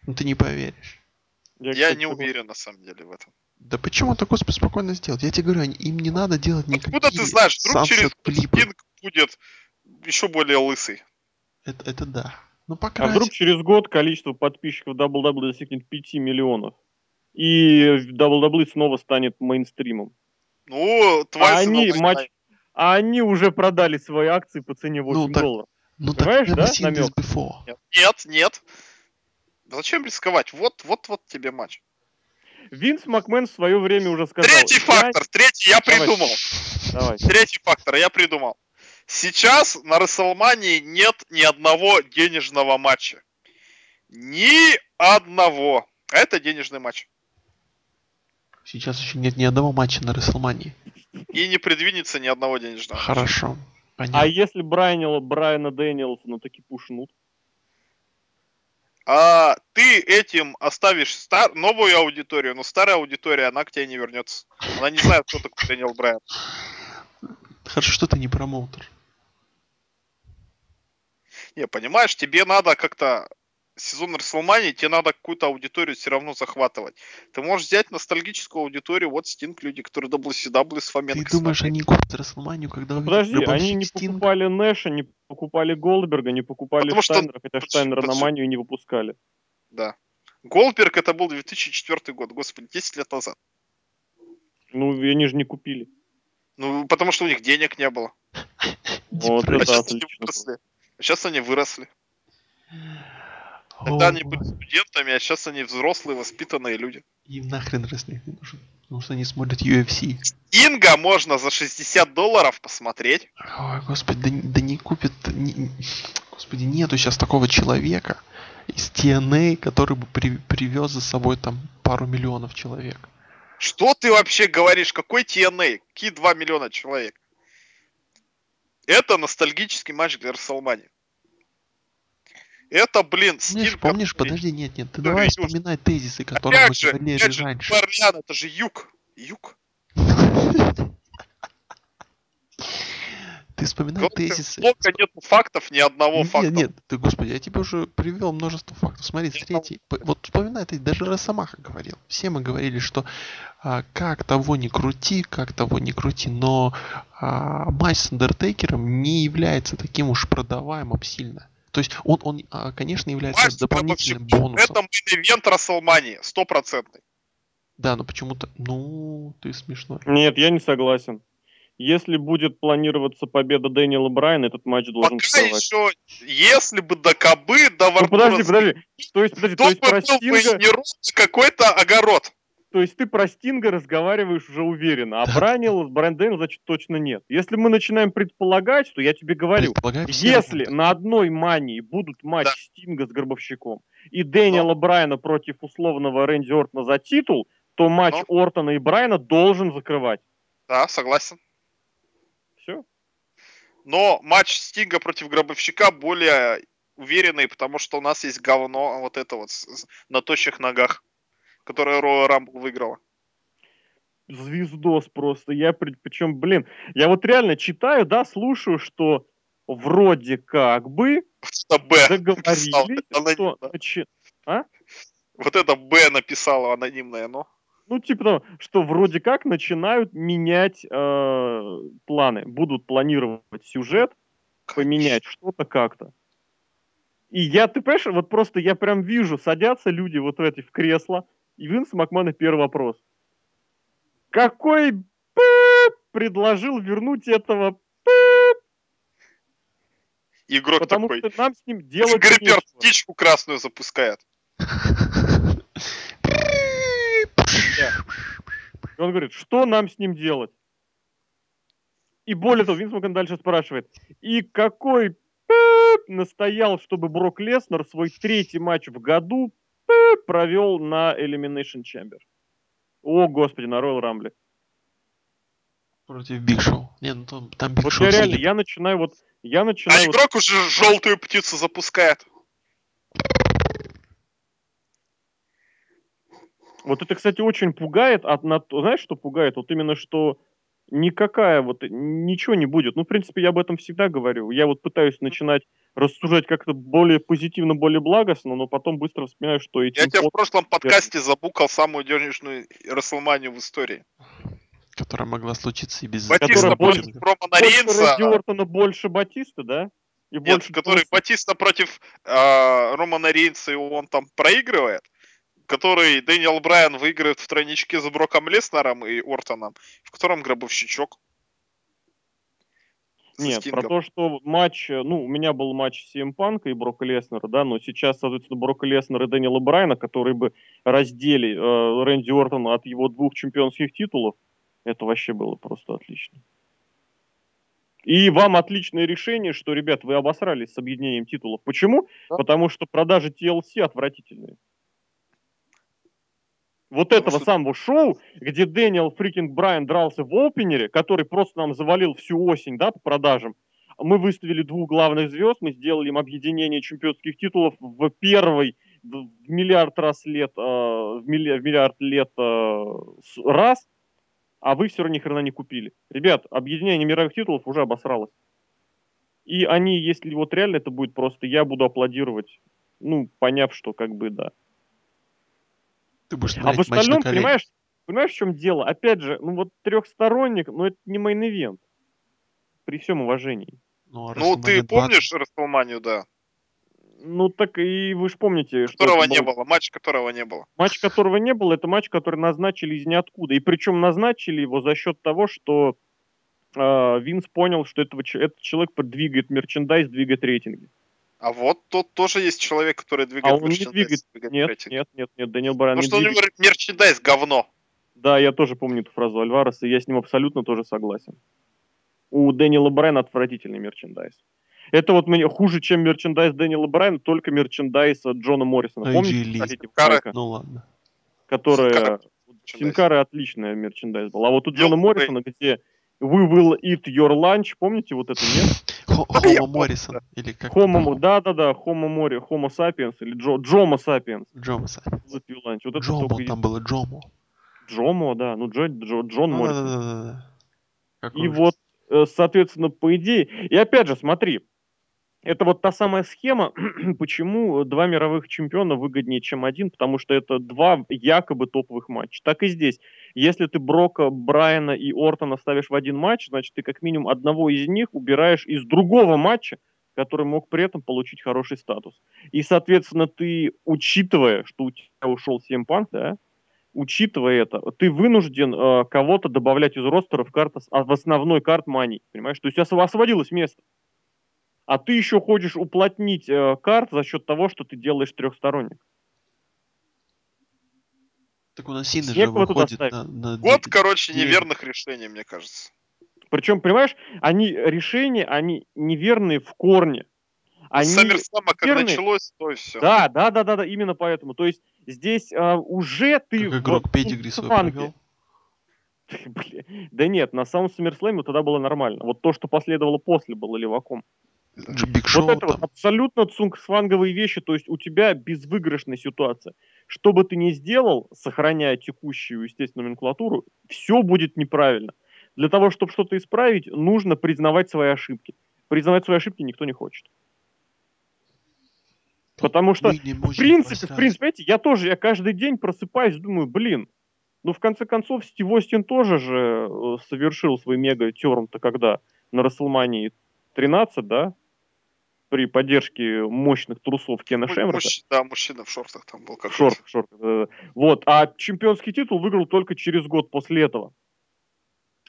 Ну ты не поверишь. Я кстати, не уверен на самом деле в этом. Да почему так господи, спокойно сделать? Я тебе говорю, они- им не надо делать никакие Откуда ты знаешь, вдруг через клипы. Будет еще более лысый. Это, это да. Ну А покрасить. вдруг через год количество подписчиков WWE достигнет 5 миллионов? И WWE снова станет мейнстримом. Ну, твои А они, матч, а они уже продали свои акции по цене 8 Ну, так- долларов. ну так понимаешь, never да, намек? Нет, нет. Зачем рисковать? Вот, вот, вот тебе матч. Винс Макмен в свое время уже сказал. Третий «Я- фактор, третий я придумал. Давай. Третий фактор я придумал. Сейчас на Расселмании нет ни одного денежного матча. Ни одного. Это денежный матч. Сейчас еще нет ни одного матча на Расселмании. И не предвинется ни одного денежного матча. Хорошо. Понятно. А если Брайана, Брайана Дэниелсона таки пушнут? А ты этим оставишь стар... новую аудиторию, но старая аудитория, она к тебе не вернется. Она не знает, кто такой Дэниел Брайан. Хорошо, что ты не промоутер. Не, понимаешь, тебе надо как-то сезон Расселмании, тебе надо какую-то аудиторию все равно захватывать. Ты можешь взять ностальгическую аудиторию, вот Стинг, люди, которые WCW с Ты Фоменко думаешь, смотрели. они купят Расселманию, когда Ну, подожди, они не Стинга? покупали Нэша, не покупали Голдберга, не покупали Потому что- Штайнера, хотя подожди, Штайнера на подожди. манию не выпускали. Да. Голдберг это был 2004 год, господи, 10 лет назад. Ну, они же не купили. Ну, потому что у них денег не было. (laughs) Вот это отлично. А сейчас они выросли. Тогда они были студентами, а сейчас они взрослые, воспитанные люди. Им нахрен рестлинг не нужен. Потому что они смотрят UFC. Инга можно за 60 долларов посмотреть. Ой, господи, да, не- да не купят... не- господи, нету сейчас такого человека из TNA, который бы при- привез за собой там пару миллионов человек. Что ты вообще говоришь? Какой TNA? Какие 2 миллиона человек? Это ностальгический матч для Расселмани. Это, блин, Помнишь, стиль... помнишь, который- подожди, нет, нет, ты который давай вспоминай тезисы, которые мы Опять же, говорили опять же, раньше. Барлян, это же юг. Юг? (laughs) Ты вспоминай Громко, тезисы. Сколько нет фактов, ни одного Нет, факта. нет, ты, господи, я тебе уже привел множество фактов. Смотри, Нет, третий. Вот вспоминай, ты даже Росомаха говорил. Все мы говорили, что а, как того не крути, как того не крути, но а, матч с Андертейкером не является таким уж продаваемым сильно. То есть он, он а, конечно, является Матч дополнительным Гробовщиком бонусом. Это main event Рестлмании, стопроцентный. Да, но почему-то... Ну, ты смешной. Нет, я не согласен. Если будет планироваться победа Дэниела Брайана, этот матч должен Пока вставать. еще, если бы до кобы, до Ну подожди, подожди. То есть, подожди, то то есть про Стинга, а какой-то огород. то есть ты про Стинга разговариваешь уже уверенно, а Бранил, Брайан Дэниел, значит, точно нет. Если мы начинаем предполагать, то я тебе говорю, Если на одной мании будут матч Да. Стинга с Горбовщиком и Дэниела Брайана против условного Рэнди Ортона за титул, то матч Ну. Ортона и Брайана должен закрывать. Да, согласен. Но матч Стинга против Гробовщика более уверенный, потому что у нас есть говно вот это вот на тощих ногах, которое Роя Рамбл выиграла. Звездос просто. Я причем, блин, я вот реально читаю, да, слушаю, что вроде как бы договорились, что начи- Вот это Б написала анонимное, но. Ну, типа того, что вроде как начинают менять э, планы, будут планировать сюжет, поменять что-то как-то. И я, ты понимаешь, вот просто я прям вижу, садятся люди вот в эти в кресло, и Винс Макмана первый вопрос. Какой предложил вернуть этого, Игрок потому такой. что нам с ним делать нечего. птичку красную запускает. И он говорит, что нам с ним делать? И более того, Винс Макмен дальше спрашивает, и какой настоял, чтобы Брок Леснер свой третий матч в году провел на Elimination Chamber? О, господи, на Royal Rumble. Против Биг Шоу. Не, ну там, там Биг Вот Шоу я реально, я начинаю вот, я А начинаю вот игрок уже желтую птицу запускает. Вот это, кстати, очень пугает. От, на, знаешь, что пугает? Вот именно, что никакая вот, ничего не будет. Ну, в принципе, я об этом всегда говорю. Я вот пытаюсь начинать рассуждать как-то более позитивно, более благостно, но потом быстро вспоминаю, что эти... Я тебя в прошлом подкасте забукал самую денежную Рестлманию в истории. Которая могла случиться и без Батиста Которая против больше- Романа Больше Рейнса. Рэнди Ортона, больше Батиста, да? И Нет, больше который. Батиста против э, Романа Рейнса, и он там проигрывает. Который Дэниел Брайан выигрывает в тройничке с Броком Леснером и Ортоном, в котором гробовщичок. Нет, про Стингом. то, что матч, э, ну, у меня был матч CM Панка и Брока Леснера, да, но сейчас, соответственно, Брока Леснера и Дэниела Брайана, которые бы раздели э, Рэнди Ортона от его двух чемпионских титулов, это вообще было просто отлично. И вам отличное решение, что, ребят, вы обосрались с объединением титулов. Почему? Да. Потому что продажи TLC отвратительные. Вот этого что- самого шоу, где Дэниел фрикинг Брайан дрался в опенере, который просто нам завалил всю осень, да, по продажам, мы выставили двух главных звезд, мы сделали им объединение чемпионских титулов в первый в миллиард раз лет, э, в, милли- в миллиард лет э, раз, а вы все равно ни хрена не купили. Ребят, объединение мировых титулов уже обосралось. И они, если вот реально это будет просто, я буду аплодировать, ну, поняв, что как бы да. Ты будешь А в смотреть матч на остальном, понимаешь, понимаешь, в чем дело? Опять же, ну вот трехсторонник, ну это не main event. При всем уважении. Ну, а Ну, ты WrestleMania 20 помнишь Расселманию, да? Ну так и вы же помните, что Которого это не был было, матч которого не было. матч, которого не было, это матч, который назначили из ниоткуда. И причем назначили его за счет того, что э, Винс понял, что этого, этот человек двигает мерчендайз, двигает рейтинги. А вот тут тоже есть человек, который двигает А он не двигает. двигает Нет, рейтинг. нет, нет, нет, Дэниел Брайан Потому не что у него двигает. мерчендайз говно. Да, я тоже помню эту фразу Альвареса, и я с ним абсолютно тоже согласен. У Дэниела Брайана отвратительный мерчендайз. Это вот мне хуже, чем мерчендайз Дэниела Брайана, только мерчендайз от Джона Моррисона. AJ Помните, Ли. кстати, Ну ладно. которая Кара- Синкары отличная мерчендайз был. А вот у Джона Моррисона, где We will eat your lunch, помните вот это, нет? Хомо Моррисон. Или как Homo, да-да-да, Homo Mori, Homo sapiens или Джо, Джомо sapiens. Джомо Сапиенс. Lunch. Вот Джомо, там было Джомо. Джомо, да, ну Джо, Джо- Джон Моррисон. Какой И вот, э, соответственно, по идее... И опять же, смотри, это вот та самая схема, (clears throat) почему два мировых чемпиона выгоднее, чем один, потому что это два якобы топовых матча. Так и здесь. Если ты Брока, Брайана и Ортона ставишь в один матч, значит, ты как минимум одного из них убираешь из другого матча, который мог при этом получить хороший статус. И, соответственно, ты, учитывая, что у тебя ушел CM да, учитывая это, ты вынужден э, кого-то добавлять из ростера в, карта, в основной карт мани, понимаешь? То есть у тебя освободилось место. А ты еще хочешь уплотнить э, карт за счет того, что ты делаешь трехсторонник. Так у нас Сина же выходит на, на Год, де- короче, неверных решений, мне кажется. Причем, понимаешь, они решения, они неверные в корне. Они С Саммерслама как началось, то и все. Да, да, да, да, да, именно поэтому. То есть здесь а, уже ты Как игрок педигри свой провел. (laughs) Да нет, на самом SummerSlam тогда было нормально. Вот то, что последовало после, было леваком. Биг Вот Шоу это вот там. абсолютно цунгсванговые вещи, то есть у тебя безвыигрышная ситуация. Что бы ты ни сделал, сохраняя текущую, естественно, номенклатуру, все будет неправильно. Для того, чтобы что-то исправить, нужно признавать свои ошибки. Признавать свои ошибки никто не хочет. Потому что, в принципе, в принципе, знаете, я тоже, я каждый день просыпаюсь, думаю, блин, ну, в конце концов, Стив Остин тоже же э, совершил свой мега-терм-то когда? На Расселмании 13, да? При поддержке мощных трусов Кена Шемерта. мужч- Да, мужчина в шортах там был как шортах, в шортах, да-да-да. Вот. А чемпионский титул выиграл только через год после этого.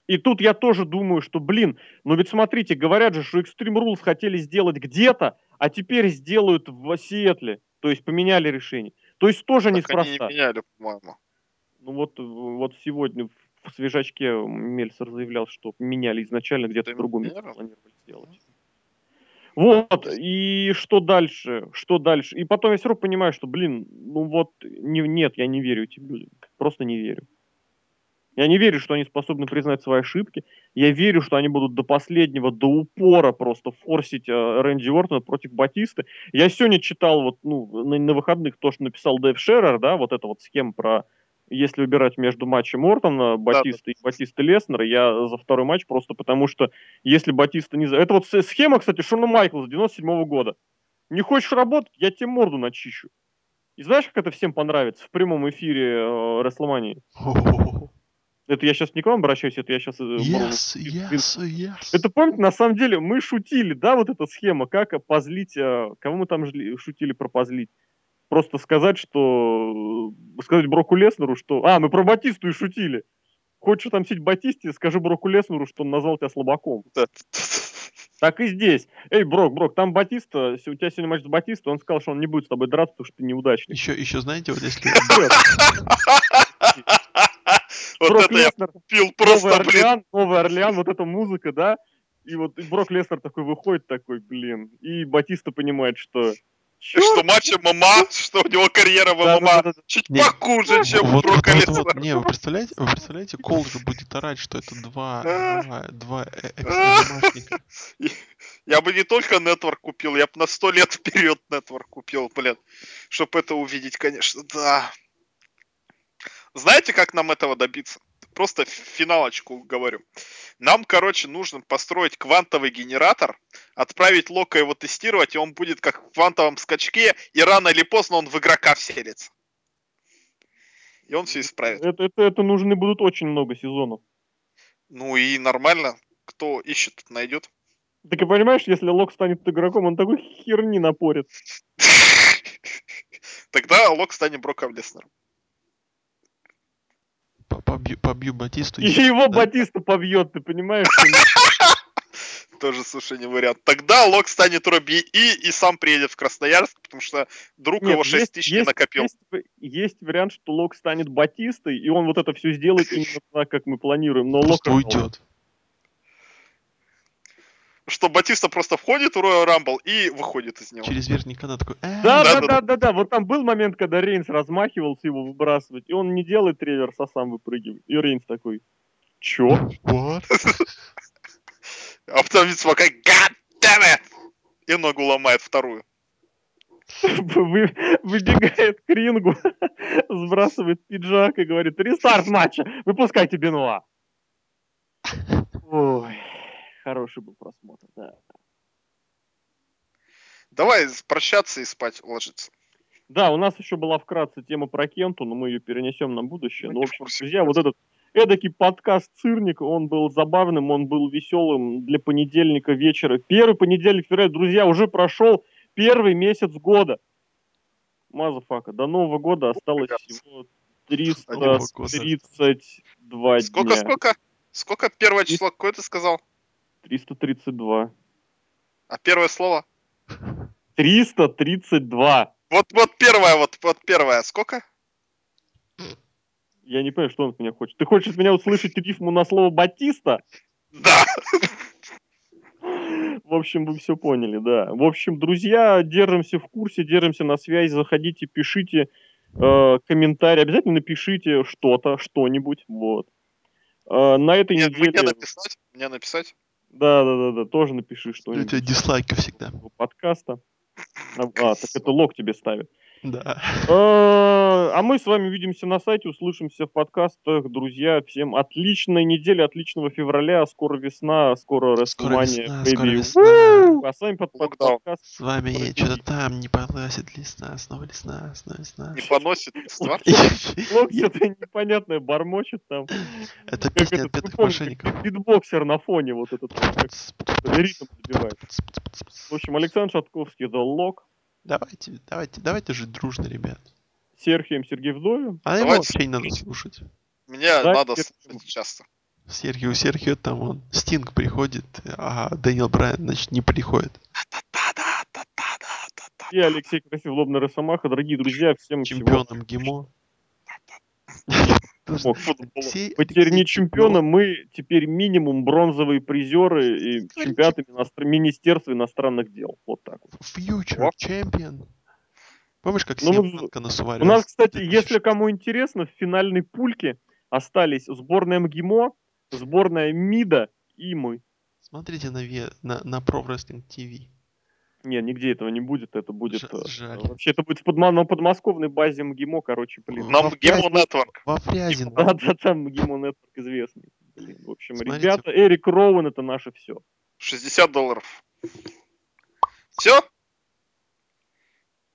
И тут я тоже думаю, что, блин, ну ведь смотрите, говорят же, что Extreme Rules хотели сделать где-то, а теперь сделают в Сиэтле. То есть поменяли решение. То есть тоже Так они неспроста. не меняли, по-моему. Ну вот, вот сегодня в свежачке Мельцер заявлял, что меняли изначально где-то Да в другом месте планировали сделать. Вот, и что дальше? Что дальше? И потом я все равно понимаю, что, блин, ну вот, не, нет, я не верю людям. Просто не верю. Я не верю, что они способны признать свои ошибки. Я верю, что они будут до последнего, до упора просто форсить э, Рэнди Ортона против Батисты. Я сегодня читал вот, ну, на, на выходных то, что написал Дэйв Шеррер, да, вот эта вот схема про если выбирать между матчем Ортона, Батиста и Батиста Леснера, я за второй матч просто потому, что если Батиста не... за- Это вот схема, кстати, Шона Майклса 97 года. Не хочешь работать, я тебе морду начищу. И знаешь, как это всем понравится в прямом эфире э, Рестлмании? (laughs) Это я сейчас не к вам обращаюсь, это я сейчас... Yes, yes, yes. Это помните, на самом деле, мы шутили, да, вот эта схема, как позлить, э, кого мы там шутили про позлить? Просто сказать, что... э, Сказать Броку Леснеру, что... А, мы про Батисту и шутили. Хочешь отомстить Батисте, скажи Броку Леснеру, что он назвал тебя слабаком. Так и здесь. Эй, Брок, Брок, там Батиста, у тебя сегодня матч с Батистой, он сказал, что он не будет с тобой драться, потому что ты неудачник. Еще, еще знаете, вот если... (laughs) Вот Брок это я Леснер, пил Новый просто, блин. Новый Орлеан, вот эта музыка, да? И вот Брок Леснер такой выходит, такой, блин. И Батиста понимает, что... Что матч ММА, что у него карьера в ММА да, да. чуть Не, похуже, чем у Брока вот, Леснера. не, вы представляете, вы представляете, Кол же будет орать, что это два, (laughs) А. два, два э- экс-анимашника. (laughs) Я бы не только нетворк купил, я бы на сто лет вперед нетворк купил, блин. Чтобы это увидеть, конечно, да. Знаете, как нам этого добиться? Просто финалочку говорю. Нам, короче, нужно построить квантовый генератор, отправить Лока его тестировать, и он будет как в квантовом скачке, и рано или поздно он в игрока вселится. И он все исправит. Это, это, это нужны будут очень много сезонов. Ну и нормально. Кто ищет, найдет. Так и понимаешь, если Лок станет игроком, он такой херни напорит. (laughs) Тогда Лок станет Броком Леснером. По- Побью, побью Батисту. И его да. Батиста побьет, ты понимаешь? (laughs) Тоже, слушай, не вариант. Тогда Лок станет Робби И и сам приедет в Красноярск, потому что друг Нет, его 6 есть- тысяч не есть- накопил. Есть, есть вариант, что Лок станет Батистой, и он вот это все сделает (laughs) именно так, как мы планируем. Но Лок уйдет. Что Батиста просто входит в Royal Rumble и выходит из него. Через верхний канат такой... «Э, Да, Да, да, да, да. Вот там был момент, когда Рейнс размахивался его выбрасывать, и он не делает реверс, а сам выпрыгивает. И Рейнс такой, чё? what?» (laughs) А потом Винс Макмен, God damn it! И ногу ломает вторую. Вы- Выбегает к рингу, (laughs) сбрасывает пиджак и говорит, рестарт матча, выпускайте Бенуа. (laughs) Ой, хороший был просмотр, да. Давай прощаться и спать ложиться. Да, у нас еще была вкратце тема про Кенту, но мы ее перенесем на будущее. Мы Ну, в общем, курсе. друзья, вот этот эдакий подкаст «Цирник», он был забавным, он был веселым для понедельника вечера. Первый понедельник февраля, друзья, уже прошел первый месяц года. Motherfucker, до Нового года осталось всего Нового года. 332 Сколько, дня. сколько? Сколько первое число, какое ты сказал? 332. А первое слово? 332. Вот, вот первое, вот, вот первое. Сколько? Я не понимаю, что он от меня хочет. Ты хочешь меня услышать рифму на слово «Батиста»? Да. В общем, вы все поняли, да. В общем, друзья, держимся в курсе, держимся на связи, заходите, пишите э, комментарии, обязательно напишите что-то, что-нибудь, вот. Э, на этой Мне, неделе... мне написать? Мне написать? Да, да, да, да, тоже напиши У тебя что-нибудь дизлайки всегда. подкаста. (laughs) А, так это лог тебе ставит. Да. Э, А мы с вами увидимся на сайте, услышимся в подкастах. Друзья, всем отличной недели, отличного февраля. Скоро весна, скоро Скоро WrestleMania, весна, baby. скоро весна. А с вами под, Локдаун. подкаст. С вами что-то там не поносит лесна, снова лесна, снова лесна. Не поносит? Лок что-то непонятное бормочет там. Это песня отпетых мошенников. как битбоксер на фоне вот этот ритм забивает. В общем, Александр Шатковский, The Lock, Давайте, давайте, давайте жить дружно, ребят. Серхием Сергей Вдовин. А его вообще не надо слушать. Мне Да, надо слушать часто. Серхио, Серхио там он. Стинг приходит, а Дэниел Брайан, значит, не приходит. И Алексей Красив, Лобный Росомаха. Дорогие друзья, всем всего Чемпионом ГИМО. Алексей- Мы теперь не чемпионы, мы теперь минимум бронзовые призеры и чемпионаты иностран- Министерства иностранных дел. Вот так вот. Future О. Champion. Помнишь, как Ну, Семенко на У нас, кстати, если кому интересно, в финальной пульке остались сборная МГИМО, сборная МИДа и мы. Смотрите на, ве- на, на Pro Wrestling TV. Не, нигде этого не будет, это будет... Ж- э, жаль. Вообще, это будет в подма- на подмосковной базе МГИМО, короче, блин. Нам Гемо Фрязино- Network. Во Фрязино. Да, да, там МГИМО Network известный. Блин, в общем, Смотрите. ребята, Эрик Роуэн это наше все. 60 долларов. Все?